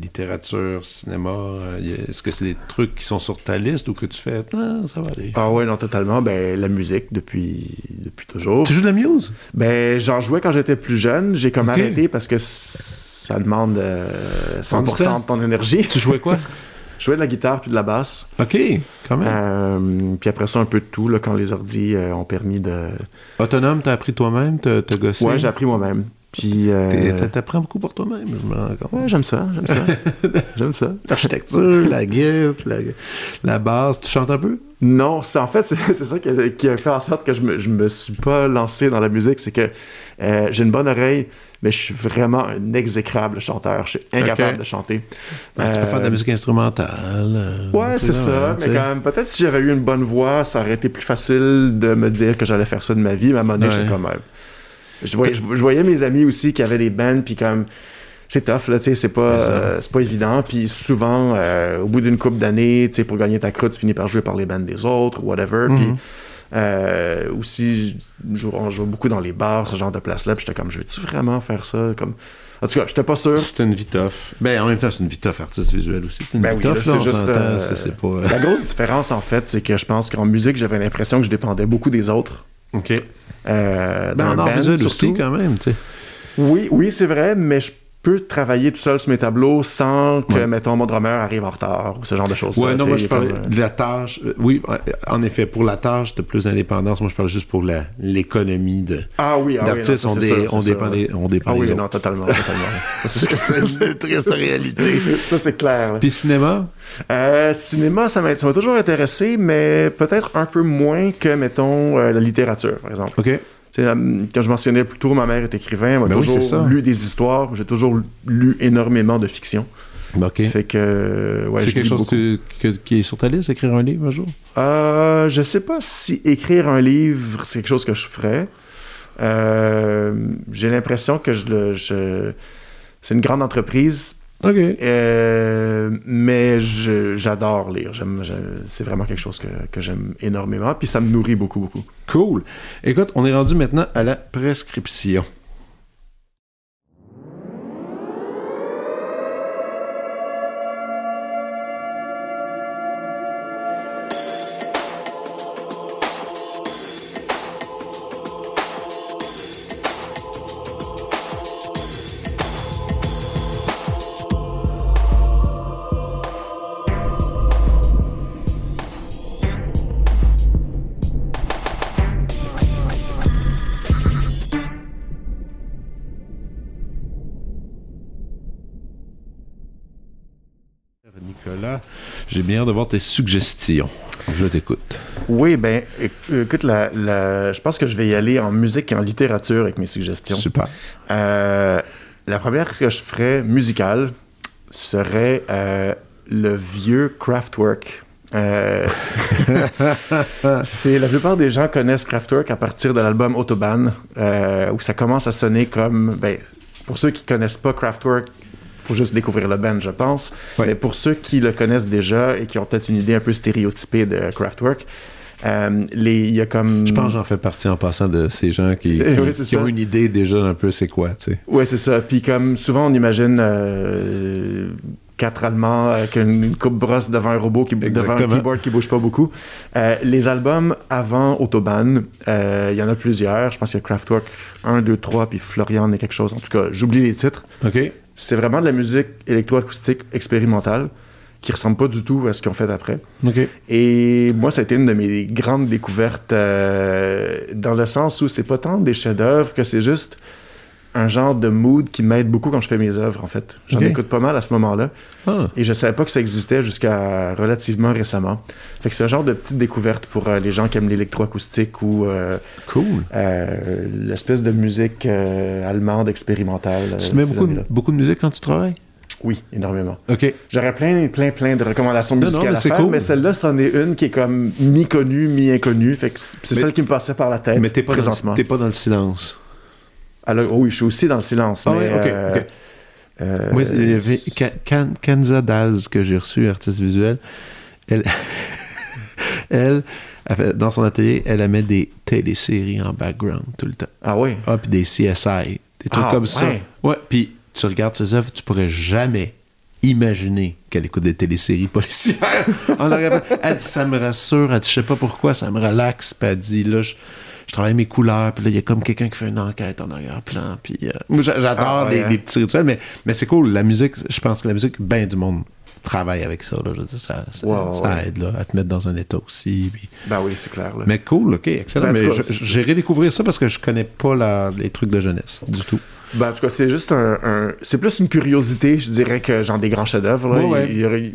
littérature, cinéma? euh, Est-ce que c'est des trucs qui sont sur ta liste ou que tu fais, ah, ça va aller?
Ah ouais, non, totalement. Ben, la musique depuis, depuis toujours.
Tu joues de la muse?
Ben, j'en jouais quand j'étais plus jeune. J'ai comme
Ok.
arrêté parce que ça demande euh,
Prends du
100%
temps.
de ton énergie.
Tu jouais quoi? *laughs*
Je jouais de la guitare puis de la basse.
OK, quand même.
Euh, puis après ça, un peu de tout, là, quand les ordis euh, ont permis de...
Autonome, t'as appris toi-même, t'as t'as gossé?
Ouais, j'ai appris moi-même. Puis... euh,
T'apprends beaucoup pour toi-même, je me rends compte.
Ouais, j'aime ça, j'aime ça. *laughs* j'aime ça.
L'architecture, la guitare, la, la basse. Tu chantes un peu?
Non, c'est en fait, c'est *laughs* ça qui a, qui a fait en sorte que je me, je me suis pas lancé dans la musique. C'est que euh, j'ai une bonne oreille, mais je suis vraiment un exécrable chanteur. Je suis incapable de chanter.
Ben, tu peux
Euh,
faire de la musique instrumentale. euh,
Ouais, c'est ça.
tu
Mais quand même, peut-être si j'avais eu une bonne voix, ça aurait été plus facile de me dire que j'allais faire ça de ma vie. Mais à un moment donné,
Ouais.
j'étais comme. Je voyais, je, je voyais mes amis aussi qui avaient des bands, puis comme. C'est tough, là, tu sais, c'est pas, euh, c'est pas évident. Puis souvent, euh, au bout d'une couple d'années, tu sais, pour gagner ta croûte, tu finis par jouer par les bands des autres, ou whatever.
Mhm.
Puis Euh, aussi, je- on jouait beaucoup dans les bars, ce genre de place-là. Puis j'étais comme, je veux-tu vraiment faire ça? Comme... En tout cas, j'étais pas sûr.
C'est une vie tough. Ben, en même temps, c'est une vie tough artiste visuel aussi. C'est une
Ben
vie
oui, c'est juste,
pas...
La grosse différence, en fait, c'est que je pense qu'en musique, j'avais l'impression que je dépendais beaucoup des autres.
OK.
Euh,
Ben,
dans
en aussi, quand même, tu sais.
Oui, oui, c'est vrai, mais je peux travailler tout seul sur mes tableaux sans que,
Ouais.
mettons, mon drummer arrive en retard ou ce genre de choses.
Ouais, non, moi, je parlais de la tâche. Euh, Oui, euh, en effet, pour la tâche de plus d'indépendance, moi, je parlais juste pour l'économie de...
Ah oui, ah oui,
D'artistes, on, dé-
sûr,
on dépend des, on dépend
Ah oui,
des
non, totalement, totalement. *laughs*
c'est une triste réalité.
ça, c'est clair. là.
Puis cinéma?
Euh, cinéma, ça m'a ça m'a toujours intéressé, mais peut-être un peu moins que, mettons, euh, la littérature, par exemple.
OK.
Euh, Quand je mentionnais plus tôt, ma mère est écrivain, elle m'a
Ben oui,
toujours
c'est ça.
lu des histoires, j'ai toujours lu énormément de fiction.
OK.
Fait que, euh, ouais,
c'est quelque chose
beaucoup.
que- que- qui est sur ta liste, écrire un livre un jour?
Euh, je sais pas si écrire un livre, c'est quelque chose que je ferais. Euh, j'ai l'impression que je le. je- C'est une grande entreprise,
OK.
euh, mais j'adore lire. C'est vraiment quelque chose que, que j'aime énormément, puis ça me nourrit beaucoup, beaucoup.
Cool. Écoute, on est rendu maintenant à la prescription. Bien hâte de voir tes suggestions. Je t'écoute.
Oui, ben, éc- écoute, la, la- je pense que je vais y aller en musique et en littérature avec mes suggestions.
Super.
Euh, la première que je ferais musicale serait euh, le vieux Kraftwerk. Euh, *laughs* c'est la plupart des gens connaissent Kraftwerk à partir de l'album Autobahn, euh, où ça commence à sonner comme, ben, pour ceux qui connaissent pas Kraftwerk, faut juste découvrir le band, je pense.
Ouais.
Mais pour ceux qui le connaissent déjà et qui ont peut-être une idée un peu stéréotypée de Kraftwerk, euh, les- il y a comme
Je pense que j'en fais partie en passant de ces gens qui, *laughs* qui,
Oui,
ont une idée déjà un peu c'est quoi, tu sais.
Ouais, c'est ça. Puis comme souvent on imagine euh, quatre Allemands avec une, coupe brosse devant un robot qui devant un keyboard qui bouge pas beaucoup. Euh, les albums avant Autobahn, euh, il y en a plusieurs. Je pense qu'il y a Kraftwerk 1, 2, 3, puis Florian et quelque chose. En tout cas, j'oublie les titres.
OK?
C'est vraiment de la musique électroacoustique expérimentale qui ressemble pas du tout à ce qu'ils ont fait après. Et moi, ça a été une de mes grandes découvertes euh, dans le sens où c'est pas tant des chefs-d'œuvre que c'est juste un genre de mood qui m'aide beaucoup quand je fais mes œuvres, en fait. J'en écoute pas mal à ce moment-là.
Ah,
Et je savais pas que ça existait jusqu'à relativement récemment. Fait que c'est un genre de petite découverte pour euh, les gens qui aiment l'électroacoustique ou euh,
cool.
euh, l'espèce de musique allemande expérimentale.
tu mets beaucoup beaucoup de musique quand tu travailles?
Oui, énormément.
OK.
J'aurais plein, plein, plein de recommandations
Non, non,
musicales
mais
à faire,
cool.
mais celle-là, c'en est une qui est comme mi-connue, mi-inconnue. Fait que c'est
Mais-
celle qui me passait par la tête
Mais t'es pas,
présentement.
t'es pas dans le silence.
Alors, oh oui, je suis aussi dans le silence.
Ah
mais,
ouais, ok,
euh,
ok.
euh,
Moi, Kanza Daz que j'ai reçu, artiste visuel. Elle, *laughs* elle, elle fait- dans son atelier, elle met des téléséries en background tout le temps.
Ah oui?
Ah, puis des CSI, des trucs
Ah,
comme ça.
ouais.
Ouais, puis tu regardes ses œuvres, tu pourrais jamais imaginer qu'elle écoute des téléséries policières. *laughs* Elle dit, ça me rassure, elle dit, je sais pas pourquoi, ça me relaxe, puis elle dit, là, je, je travaille mes couleurs, puis là, il y a comme quelqu'un qui fait une enquête en arrière-plan, puis euh, moi, j'a- j'adore
Ah, ouais,
les,
hein.
les petits rituels, mais, mais c'est cool, la musique, je pense que la musique, ben du monde travaille avec ça, là, je veux dire, ça, ça,
Ouais, ouais,
ça
ouais.
aide, là, à te mettre dans un état aussi, puis...
Ben oui, c'est clair. là.
Mais cool, ok, excellent.
Ben, en
mais j'irai découvrir ça parce que je connais pas la- les trucs de jeunesse du tout.
Ben, en tout cas, c'est juste un, un- C'est plus une curiosité, je dirais, que genre des grands chefs-d'œuvre.
Ouais,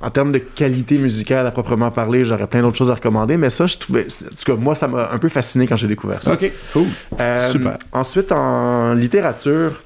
En termes de qualité musicale à proprement parler, j'aurais plein d'autres choses à recommander, mais ça, je trouvais. En tout cas, moi, ça m'a un peu fasciné quand j'ai découvert ça.
Ok, cool.
Euh,
Super.
Ensuite, en littérature,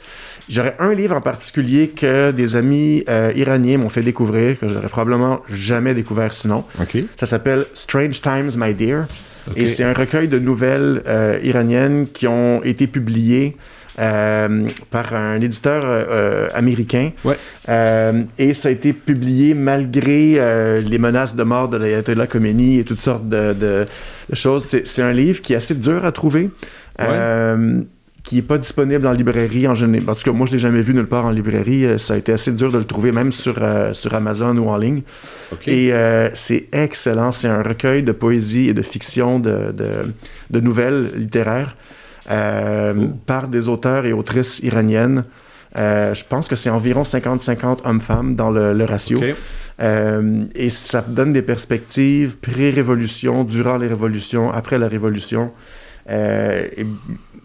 j'aurais un livre en particulier que des amis euh, iraniens m'ont fait découvrir, que j'aurais probablement jamais découvert sinon.
Ok.
Ça s'appelle Strange Times, My Dear.
Ok.
Et c'est un recueil de nouvelles euh, iraniennes qui ont été publiées euh, par un éditeur euh, américain.
Ouais.
Euh, et ça a été publié malgré les menaces de mort de l'Ayatollah Khomeini et toutes sortes de, de- de choses. C'est un livre qui est assez dur à trouver. euh, qui n'est pas disponible en librairie en général. En tout cas, moi, je l'ai jamais vu nulle part en librairie. Euh, Ça a été assez dur de le trouver, même sur, euh, sur Amazon ou en ligne. Et euh, c'est excellent. C'est un recueil de poésie et de fiction, de, de, de nouvelles littéraires euh, par des auteurs et autrices iraniennes. Je pense que c'est environ 50-50 hommes-femmes dans le, le ratio. Et ça donne des perspectives pré-révolution, durant les révolutions, après la révolution. Et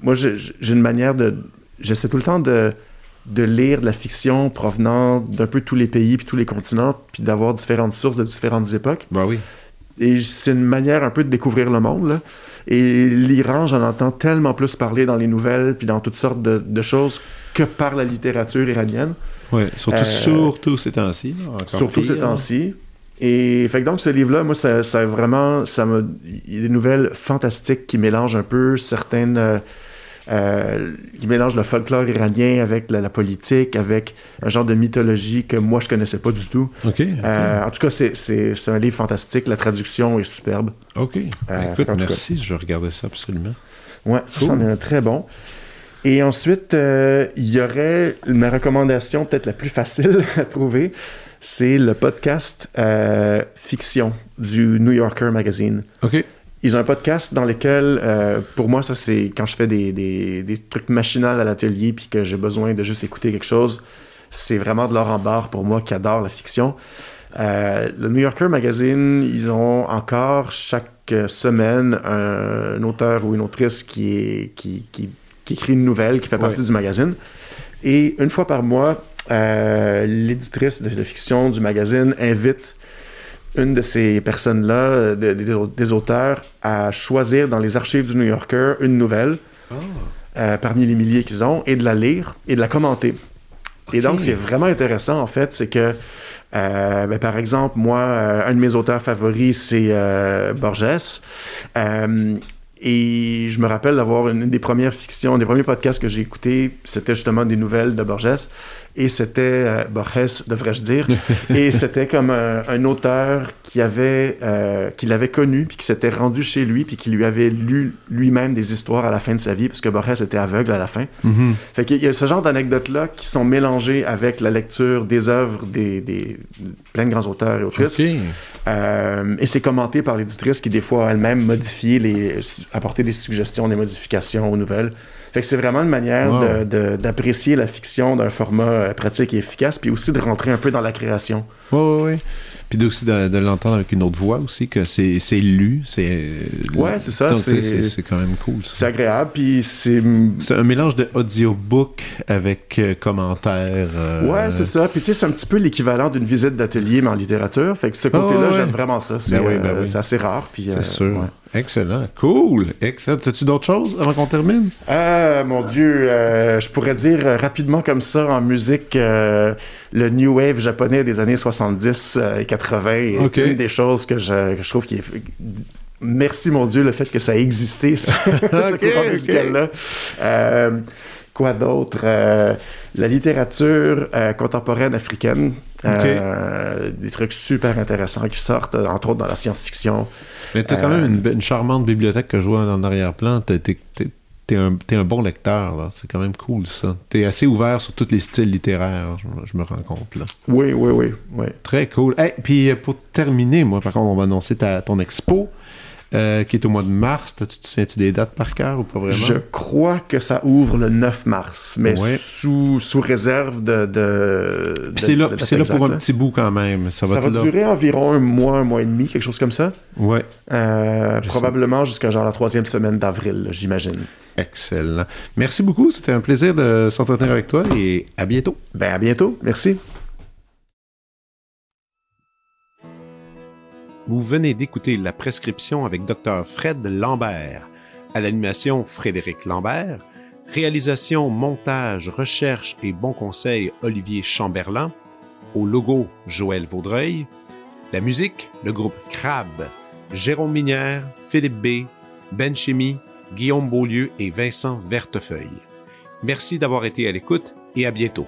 moi, j'ai une manière de... J'essaie tout le temps de, de lire de la fiction provenant d'un peu tous les pays puis tous les continents, puis d'avoir différentes sources de différentes époques.
Bah oui.
Et c'est une manière un peu de découvrir le monde. là. Et l'Iran, j'en entends tellement plus parler dans les nouvelles puis dans toutes sortes de, de choses que par la littérature iranienne.
Ouais, surtout,
Euh,
surtout ces temps-ci.
Surtout
pire,
ces temps-ci. Et fait que donc ce livre-là, moi, ça, ça vraiment, ça me, il y a des nouvelles fantastiques qui mélangent un peu certaines, euh, euh, qui mélangent le folklore iranien avec la, la politique, avec un genre de mythologie que moi je connaissais pas du tout. Euh, en tout cas, c'est, un livre fantastique. La traduction est superbe.
OK.
Euh,
Écoute,
en tout cas.
merci. Je regarder ça absolument.
Ouais, ça, c'en est un très bon. Et ensuite, euh, il y aurait ma recommandation peut-être la plus facile *laughs* à trouver, c'est le podcast euh, fiction du New Yorker Magazine.
OK.
Ils ont un podcast dans lequel, euh, pour moi, ça c'est quand je fais des, des, des trucs machinales à l'atelier puis que j'ai besoin de juste écouter quelque chose, c'est vraiment de l'or en barre pour moi qui adore la fiction. Euh, le New Yorker Magazine, ils ont encore chaque euh, semaine un, un auteur ou une autrice qui, est, qui, qui, qui écrit une nouvelle qui fait partie
Ouais.
du magazine. Et une fois par mois, euh, l'éditrice de, de fiction du magazine invite une de ces personnes-là, de- des- auteurs, à choisir dans les archives du New Yorker une nouvelle euh, parmi les milliers qu'ils ont et de la lire et de la commenter. Et donc, c'est vraiment intéressant, en fait, c'est que, euh, ben, par exemple, moi, euh, un de mes auteurs favoris, c'est Borges. Et je me rappelle d'avoir une, une des premières fictions, des premiers podcasts que j'ai écoutés, c'était justement des nouvelles de Borges. Et c'était euh, Borges, devrais-je dire. *laughs* et c'était comme un, un auteur qui avait, euh, qui l'avait connu, puis qui s'était rendu chez lui, puis qui lui avait lu lui-même des histoires à la fin de sa vie, parce que Borges était aveugle à la fin.
Mhm.
Fait qu'il y a ce genre d'anecdotes-là qui sont mélangées avec la lecture des œuvres des, des plein de grands auteurs et autrices. Euh, et c'est commenté par l'éditrice qui, des fois, elle-même modifié les, apporté des suggestions, des modifications aux nouvelles. Fait que c'est vraiment une manière
Wow.
d'apprécier la fiction d'un format euh, pratique et efficace, puis aussi de rentrer un peu dans la création.
Oui, oui, oui. Puis aussi de, de l'entendre avec une autre voix aussi, que c'est c'est lu. c'est
Ouais, c'est ça, c'est-
quand même cool.
C'est agréable, puis c'est...
C'est un mélange de audiobook avec euh, commentaires. euh,
Ouais, c'est ça. Puis tu sais, c'est un petit peu l'équivalent d'une visite d'atelier, mais en littérature. Fait que ce côté-là,
ouais.
j'aime vraiment ça. C'est
Ben oui, ben
euh,
oui.
assez rare. Puis,
C'est
euh,
sûr.
ouais.
Excellent. Cool. Excellent. As-tu d'autres choses avant qu'on termine?
Ah, mon Dieu, euh, je pourrais dire euh, rapidement comme ça en musique, euh, le New Wave japonais des années 70 euh, et 80 est
Ok.
une des choses que je, que je trouve qui est... Merci, mon Dieu, le fait que ça a existé, ce, *laughs* ce
Ok,
courant
ok.
musical-là. Euh, quoi d'autre? Euh, la littérature euh, contemporaine africaine. Des trucs super intéressants qui sortent, entre autres dans la science-fiction.
Mais t'as quand même une, charmante bibliothèque que je vois en arrière-plan. T'es t'es- un, t'es un bon lecteur, là. C'est quand même cool, ça. T'es assez ouvert sur tous les styles littéraires, je, je me rends compte, là.
Oui, oui, oui. oui.
Très cool. Hey, puis euh, pour terminer, moi, par contre, on va annoncer ta, ton expo, euh, qui est au mois de mars. Tu te souviens-tu des dates par cœur ou pas vraiment?
Je crois que ça ouvre le 9 mars, mais
Ouais.
sous, sous réserve de. de
c'est là,
de-
là pour un petit bout quand même. Ça va,
Ça va
être là.
durer environ un mois, un mois et demi, quelque chose comme ça.
Ouais,
Euh, probablement jusqu'à genre la troisième semaine d'avril, j'imagine.
Excellent. Merci beaucoup. C'était un plaisir de s'entretenir avec toi et à bientôt.
Ben, à bientôt. Merci.
Vous venez d'écouter La Prescription avec Dr. Fred Lambert. À l'animation, Frédéric Lambert. Réalisation, montage, recherche et bons conseils, Olivier Chamberlain. Au logo, Joël Vaudreuil. La musique, le groupe Crab. Jérôme Minière, Philippe B, Ben Chimie, Guillaume Beaulieu et Vincent Vertefeuille. Merci d'avoir été à l'écoute et à bientôt.